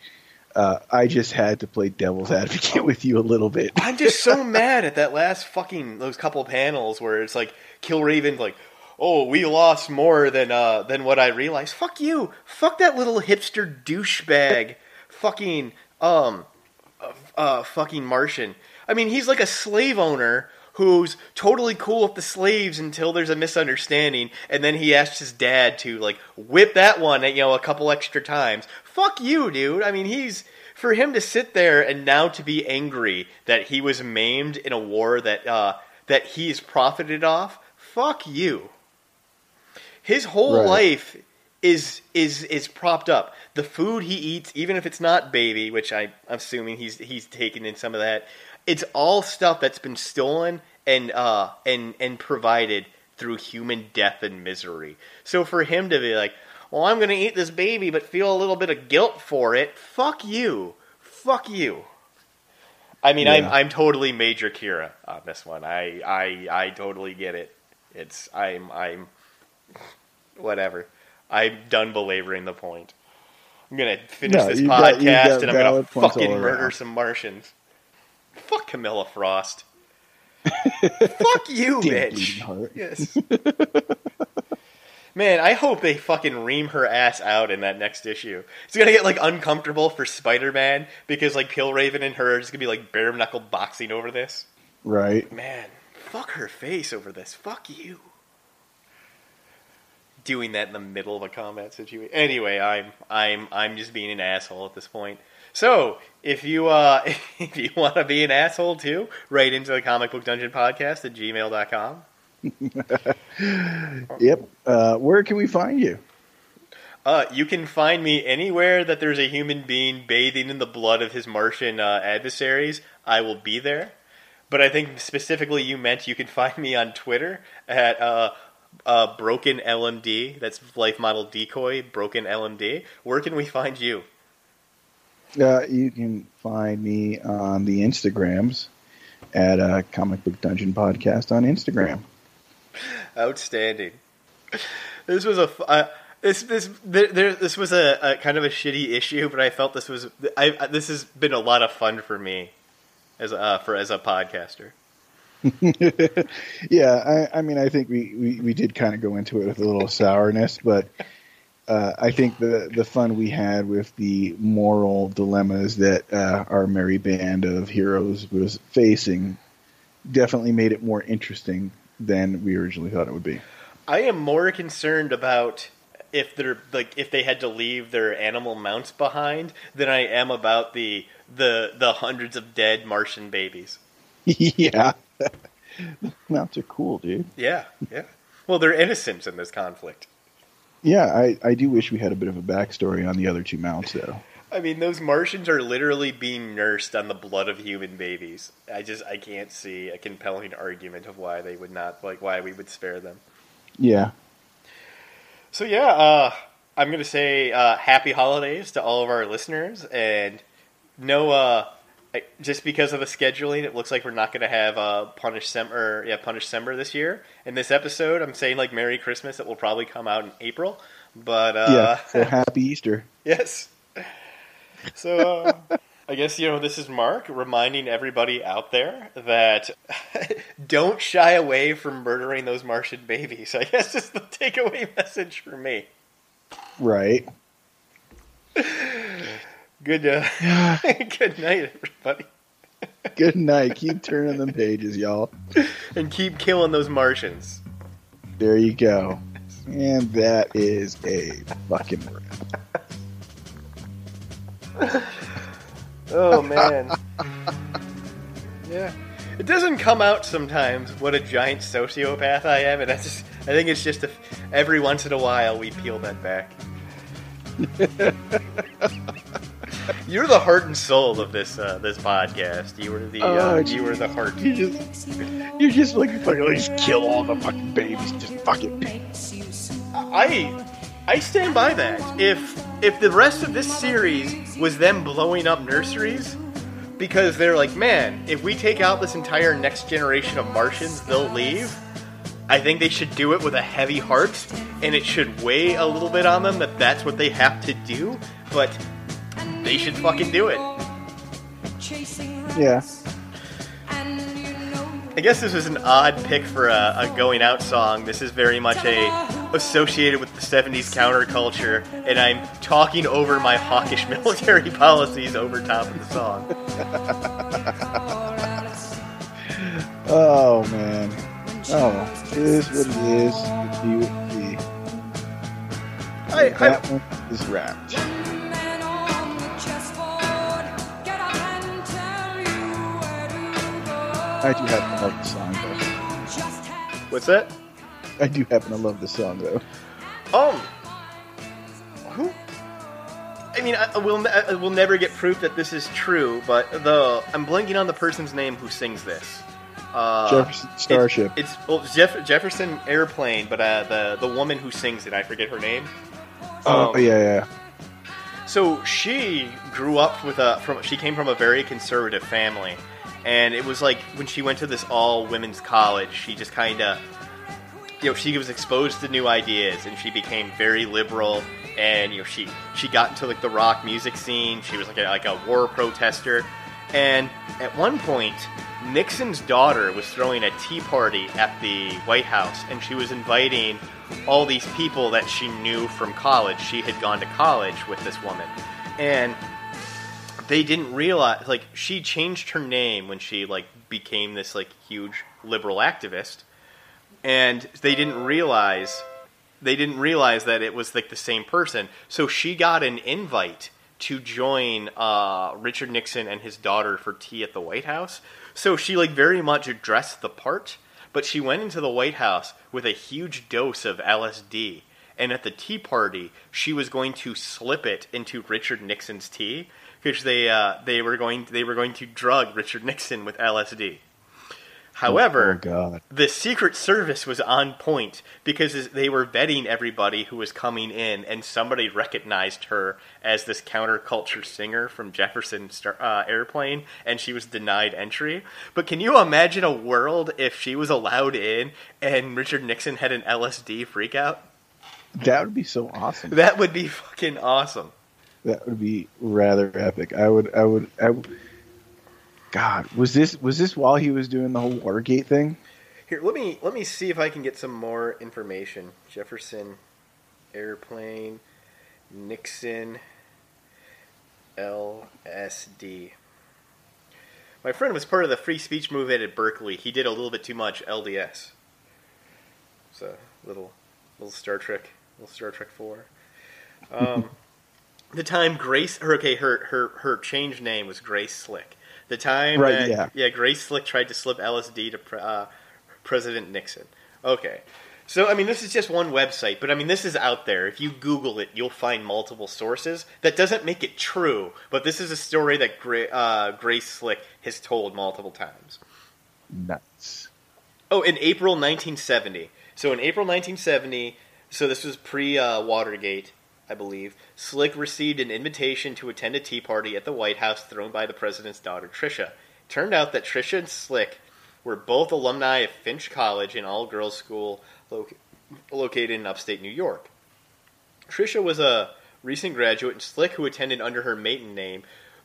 Uh, I just had to play devil's advocate with you a little bit. I'm just so mad at that last fucking those couple panels where it's like Killraven like, oh, we lost more than uh than what I realized. Fuck you. Fuck that little hipster douchebag. fucking um uh, uh fucking Martian. I mean, he's like a slave owner who's totally cool with the slaves until there's a misunderstanding, and then he asks his dad to like whip that one, you know, a couple extra times. Fuck you, dude. I mean, he's for him to sit there and now to be angry that he was maimed in a war that uh, that he's profited off. Fuck you. His whole Right. life is is is propped up. The food he eats, even if it's not baby, which I, I'm assuming he's he's taken in some of that, it's all stuff that's been stolen and uh and and provided through human death and misery. So for him to be like, "Well, I'm going to eat this baby, but feel a little bit of guilt for it," fuck you, fuck you. I mean, I'm I'm totally Major Kira on this one. I I I totally get it. It's I'm I'm whatever. I'm done belaboring the point. I'm gonna finish No, this podcast got- got and I'm gonna fucking murder around. some Martians. Fuck Camilla Frost. Fuck you, Damn bitch. Yes. Man, I hope they fucking ream her ass out in that next issue. It's gonna get like uncomfortable for Spider Man because like Killraven and her are just gonna be like bare knuckle boxing over this. Right. Man, fuck her face over this. Fuck you. Doing that in the middle of a combat situation. Anyway, I'm I'm I'm just being an asshole at this point. So, if you uh if you want to be an asshole too, write into the comic book dungeon podcast at gmail.com. Yep. Uh, where can we find you? Uh, you can find me anywhere that there's a human being bathing in the blood of his Martian uh, adversaries. I will be there. But I think specifically you meant you can find me on Twitter at uh, uh, Broken LMD. That's Life Model Decoy, Broken LMD. Where can we find you? Uh, you can find me on the Instagrams at uh, Comic Book Dungeon Podcast on Instagram. Outstanding. This was a uh, this this there, this was a, a kind of a shitty issue, but I felt this was I, this has been a lot of fun for me as a, uh, for as a podcaster. yeah, I, I mean, I think we, we, we did kind of go into it with a little sourness, but uh, I think the, the fun we had with the moral dilemmas that uh, our merry band of heroes was facing definitely made it more interesting than we originally thought it would be. I am more concerned about if they're like if they had to leave their animal mounts behind than I am about the the the hundreds of dead Martian babies. yeah. Mounts are cool, dude. Yeah, yeah. Well, they're innocents in this conflict. Yeah, I, I do wish we had a bit of a backstory on the other two mounts, though. I mean, those Martians are literally being nursed on the blood of human babies. I just I can't see a compelling argument of why they would not like why we would spare them. Yeah. So yeah, uh, I'm gonna say uh, happy holidays to all of our listeners, and no, uh, I- just because of the scheduling, it looks like we're not gonna have uh, Punish Sem or yeah Punish Sember this year. In this episode, I'm saying like Merry Christmas. It will probably come out in April, but uh, yeah. So happy Easter. Yes. So uh, I guess you know this is Mark reminding everybody out there that don't shy away from murdering those Martian babies. I guess is the takeaway message for me. Right. Good uh, good night, everybody, Good night. Keep turning them pages, y'all. and keep killing those Martians. There you go. And that is a fucking wrap. Oh man. yeah. It doesn't come out sometimes what a giant sociopath I am, and that's just, I think it's just a, every once in a while we peel that back. You're the heart and soul of this uh, this podcast. You were the uh, Oh, you were the heart. You just, you're just like fucking like, just kill all the fucking babies. Just fucking. I I stand by that. If if the rest of this series was them blowing up nurseries because they're like, man, if we take out this entire next generation of Martians, they'll leave. I think they should do it with a heavy heart, and it should weigh a little bit on them that that's what they have to do. But they should fucking do it. Yeah. I guess this was an odd pick for a, a going out song. This is very much a associated with the 70s counterculture, and I'm talking over my hawkish military policies over top of the song. Oh man. Oh, it is what it is. It be what it. I, I, That one is wrapped. I do happen to love the song though. what's that? I do happen to love the song though. Um, who? I mean, I, I will I I will never get proof that this is true, but the I'm blanking on the person's name who sings this. Uh, Jefferson Starship. It's, it's well, Jeff, Jefferson Airplane, but uh, the the woman who sings it, I forget her name. oh um, yeah, yeah. So she grew up with a from she came from a very conservative family, and it was like when she went to this all women's college, she just kind of you know she was exposed to new ideas and she became very liberal and you know she she got into like the rock music scene. She was like a, like a war protester, and at one point. Nixon's daughter was throwing a tea party at the White House, and she was inviting all these people that she knew from college. She had gone to college with this woman, and they didn't realize like she changed her name when she like became this like huge liberal activist, and they didn't realize they didn't realize that it was like the same person. So she got an invite to join uh, Richard Nixon and his daughter for tea at the White House. So she like very much addressed the part, but she went into the White House with a huge dose of LSD. And at the tea party, she was going to slip it into Richard Nixon's tea because they uh, they were going they were going to drug Richard Nixon with LSD. However, oh the Secret Service was on point because they were vetting everybody who was coming in, and somebody recognized her as this counterculture singer from Jefferson Star, uh, Airplane, and she was denied entry. But can you imagine a world if she was allowed in and Richard Nixon had an LSD freakout? That would be so awesome. That would be fucking awesome. That would be rather epic. I would. I would. I would God, was this was this while he was doing the whole Watergate thing? Here, let me let me see if I can get some more information. Jefferson Airplane, Nixon, LSD. My friend was part of the free speech movement at Berkeley. He did a little bit too much LDS. A little little Star Trek, little Star Trek Four. Um, the time Grace, her okay, her her her change name was Grace Slick. The time Right, that, yeah. yeah, Grace Slick tried to slip LSD to uh, President Nixon. Okay. So, I mean, this is just one website, but I mean, this is out there. If you Google it, you'll find multiple sources. That doesn't make it true, but this is a story that Gra- uh, Grace Slick has told multiple times. Nuts. Oh, in April 1970. So, in April 1970, so this was pre uh, Watergate, I believe, Slick received an invitation to attend a tea party at the White House thrown by the president's daughter, Tricia. Turned out that Tricia and Slick were both alumni of Finch College, an all girls school loc- located in upstate New York. Tricia was a recent graduate, and Slick, who attended under her maiden name,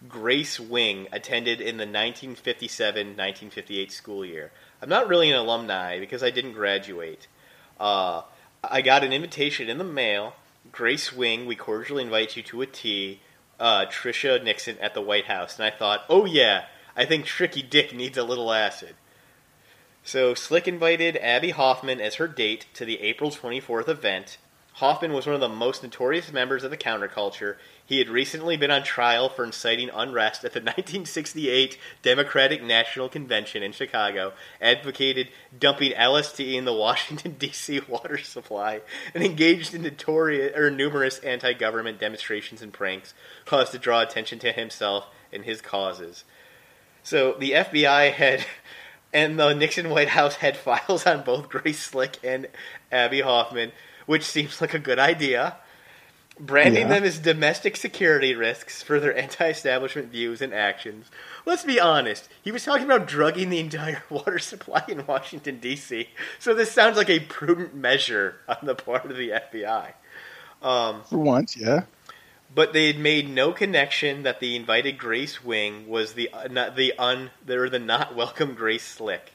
Grace Wing, attended in the 1957 1958 school year. I'm not really an alumni because I didn't graduate. Uh, I got an invitation in the mail. Grace Wing, we cordially invite you to a tea. Uh, Tricia Nixon at the White House. And I thought, oh yeah, I think Tricky Dick needs a little acid. So Slick invited Abbie Hoffman as her date to the April 24th event. Hoffman was one of the most notorious members of the counterculture. He had recently been on trial for inciting unrest at the 1968 Democratic National Convention in Chicago, advocated dumping LSD in the Washington, D.C. water supply, and engaged in notorious, or numerous anti government demonstrations and pranks caused to draw attention to himself and his causes. So the FBI had. And the Nixon White House had files on both Grace Slick and Abbie Hoffman, which seems like a good idea. Branding Yeah. them as domestic security risks for their anti establishment views and actions. Let's be honest, he was talking about drugging the entire water supply in Washington, D.C., so this sounds like a prudent measure on the part of the FBI. Um, For once, yeah. but they had made no connection that the invited Grace Wing was the uh, not the un or the not welcome Grace Slick.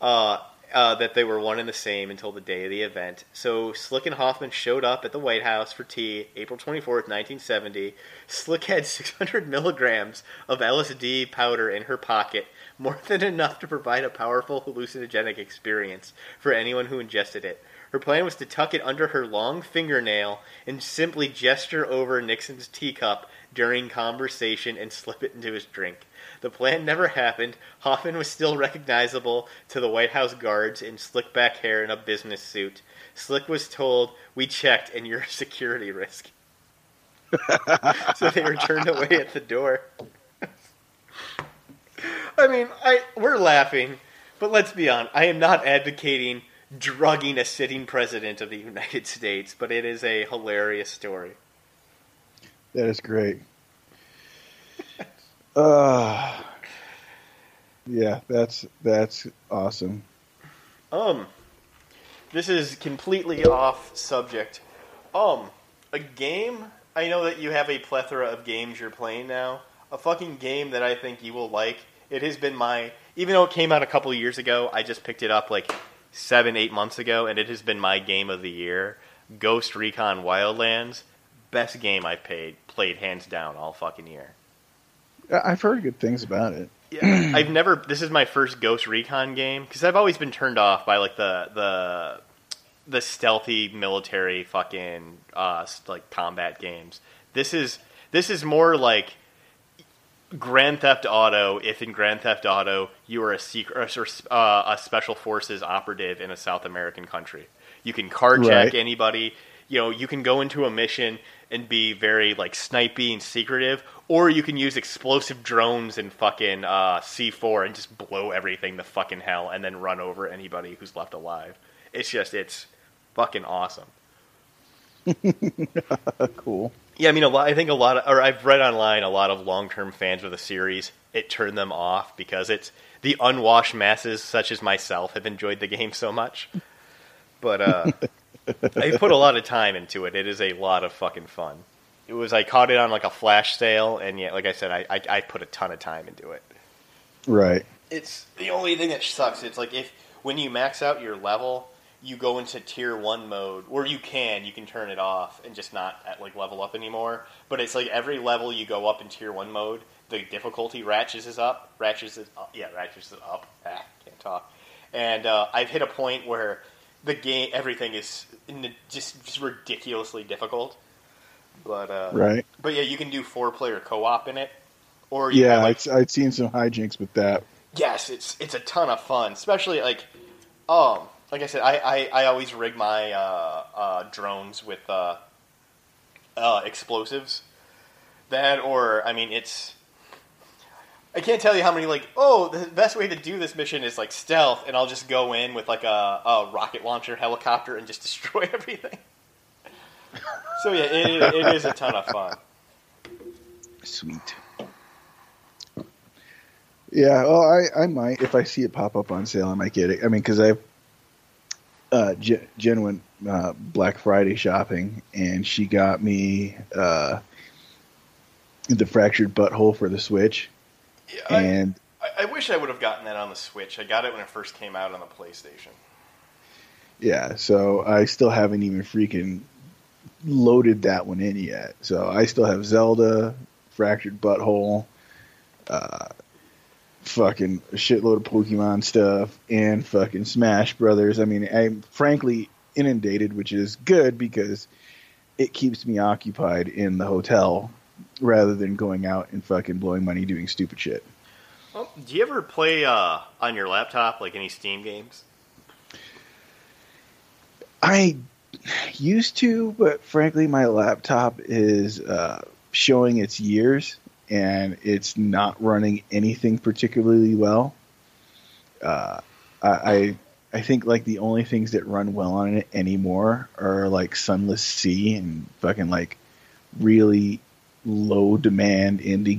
Uh, uh, that they were one and the same until the day of the event. So Slick and Hoffman showed up at the White House for tea, April twenty fourth, nineteen seventy. Slick had six hundred milligrams of LSD powder in her pocket, more than enough to provide a powerful hallucinogenic experience for anyone who ingested it. Her plan was to tuck it under her long fingernail and simply gesture over Nixon's teacup during conversation and slip it into his drink. The plan never happened. Hoffman was still recognizable to the White House guards in slick back hair and a business suit. Slick was told, We checked and you're a security risk. so they were turned away at the door. I mean, I we're laughing, but let's be honest. I am not advocating drugging a sitting president of the United States, but it is a hilarious story. That is great. Uh, yeah, that's that's awesome. Um, this is completely off subject. Um, a game. I know that you have a plethora of games you're playing now. A fucking game that I think you will like. It has been my, even though it came out a couple years ago, I just picked it up like seven, eight months ago, and it has been my game of the year. Ghost Recon Wildlands, best game I've played, played hands down all fucking year. I've heard good things about it. Yeah, I've never. This is my first Ghost Recon game because I've always been turned off by like the the the stealthy military fucking uh, like combat games. This is this is more like Grand Theft Auto. If in Grand Theft Auto you are a secret or uh, a special forces operative in a South American country, you can carjack Right. anybody. You know, you can go into a mission and be very like snipey and secretive, or you can use explosive drones and fucking uh, C4 and just blow everything to fucking hell, and then run over anybody who's left alive. It's just it's fucking awesome. cool. Yeah, I mean, a lot. I think a lot of, or I've read online a lot of long-term fans of the series. It turned them off because it's the unwashed masses, such as myself, have enjoyed the game so much. But uh, I put a lot of time into it. It is a lot of fucking fun. It was I caught it on like a flash sale, and yeah, like I said, I, I, I put a ton of time into it. Right. It's the only thing that sucks. It's like if when you max out your level, you go into tier one mode, or you can you can turn it off and just not at like level up anymore. But it's like every level you go up in tier one mode, the difficulty ratchets is up, ratchets is up, yeah, ratchets is up. Ah, can't talk. And uh, I've hit a point where the game, everything is the, just, just ridiculously difficult. But uh, Right. but yeah, you can do four player co op in it, or you Yeah, have, like, I'd, I'd seen some hijinks with that. Yes, it's it's a ton of fun, especially like, um, like I said, I, I, I always rig my uh, uh, drones with uh, uh, explosives. That or I mean, it's I can't tell you how many like oh the best way to do this mission is like stealth, and I'll just go in with like a, a rocket launcher helicopter and just destroy everything. so yeah, it, it is a ton of fun. Sweet. Yeah, well, I, I might if I see it pop up on sale, I might get it. I mean, because I've uh, Jen, Jen went uh, Black Friday shopping, and she got me uh, the Fractured But Whole for the Switch, Yeah, and I, I wish I would have gotten that on the Switch. I got it when it first came out on the PlayStation. yeah, so I still haven't even freaking loaded that one in yet. So I still have Zelda, Fractured But Whole, uh, fucking shitload of Pokemon stuff, and fucking Smash Brothers. I mean, I'm frankly inundated, which is good because it keeps me occupied in the hotel rather than going out and fucking blowing money doing stupid shit. Well, do you ever play uh, on your laptop, like any Steam games? I used to, but frankly, my laptop is uh, showing its years and it's not running anything particularly well. Uh, I, I I think like the only things that run well on it anymore are like Sunless Sea and fucking like really low demand indie games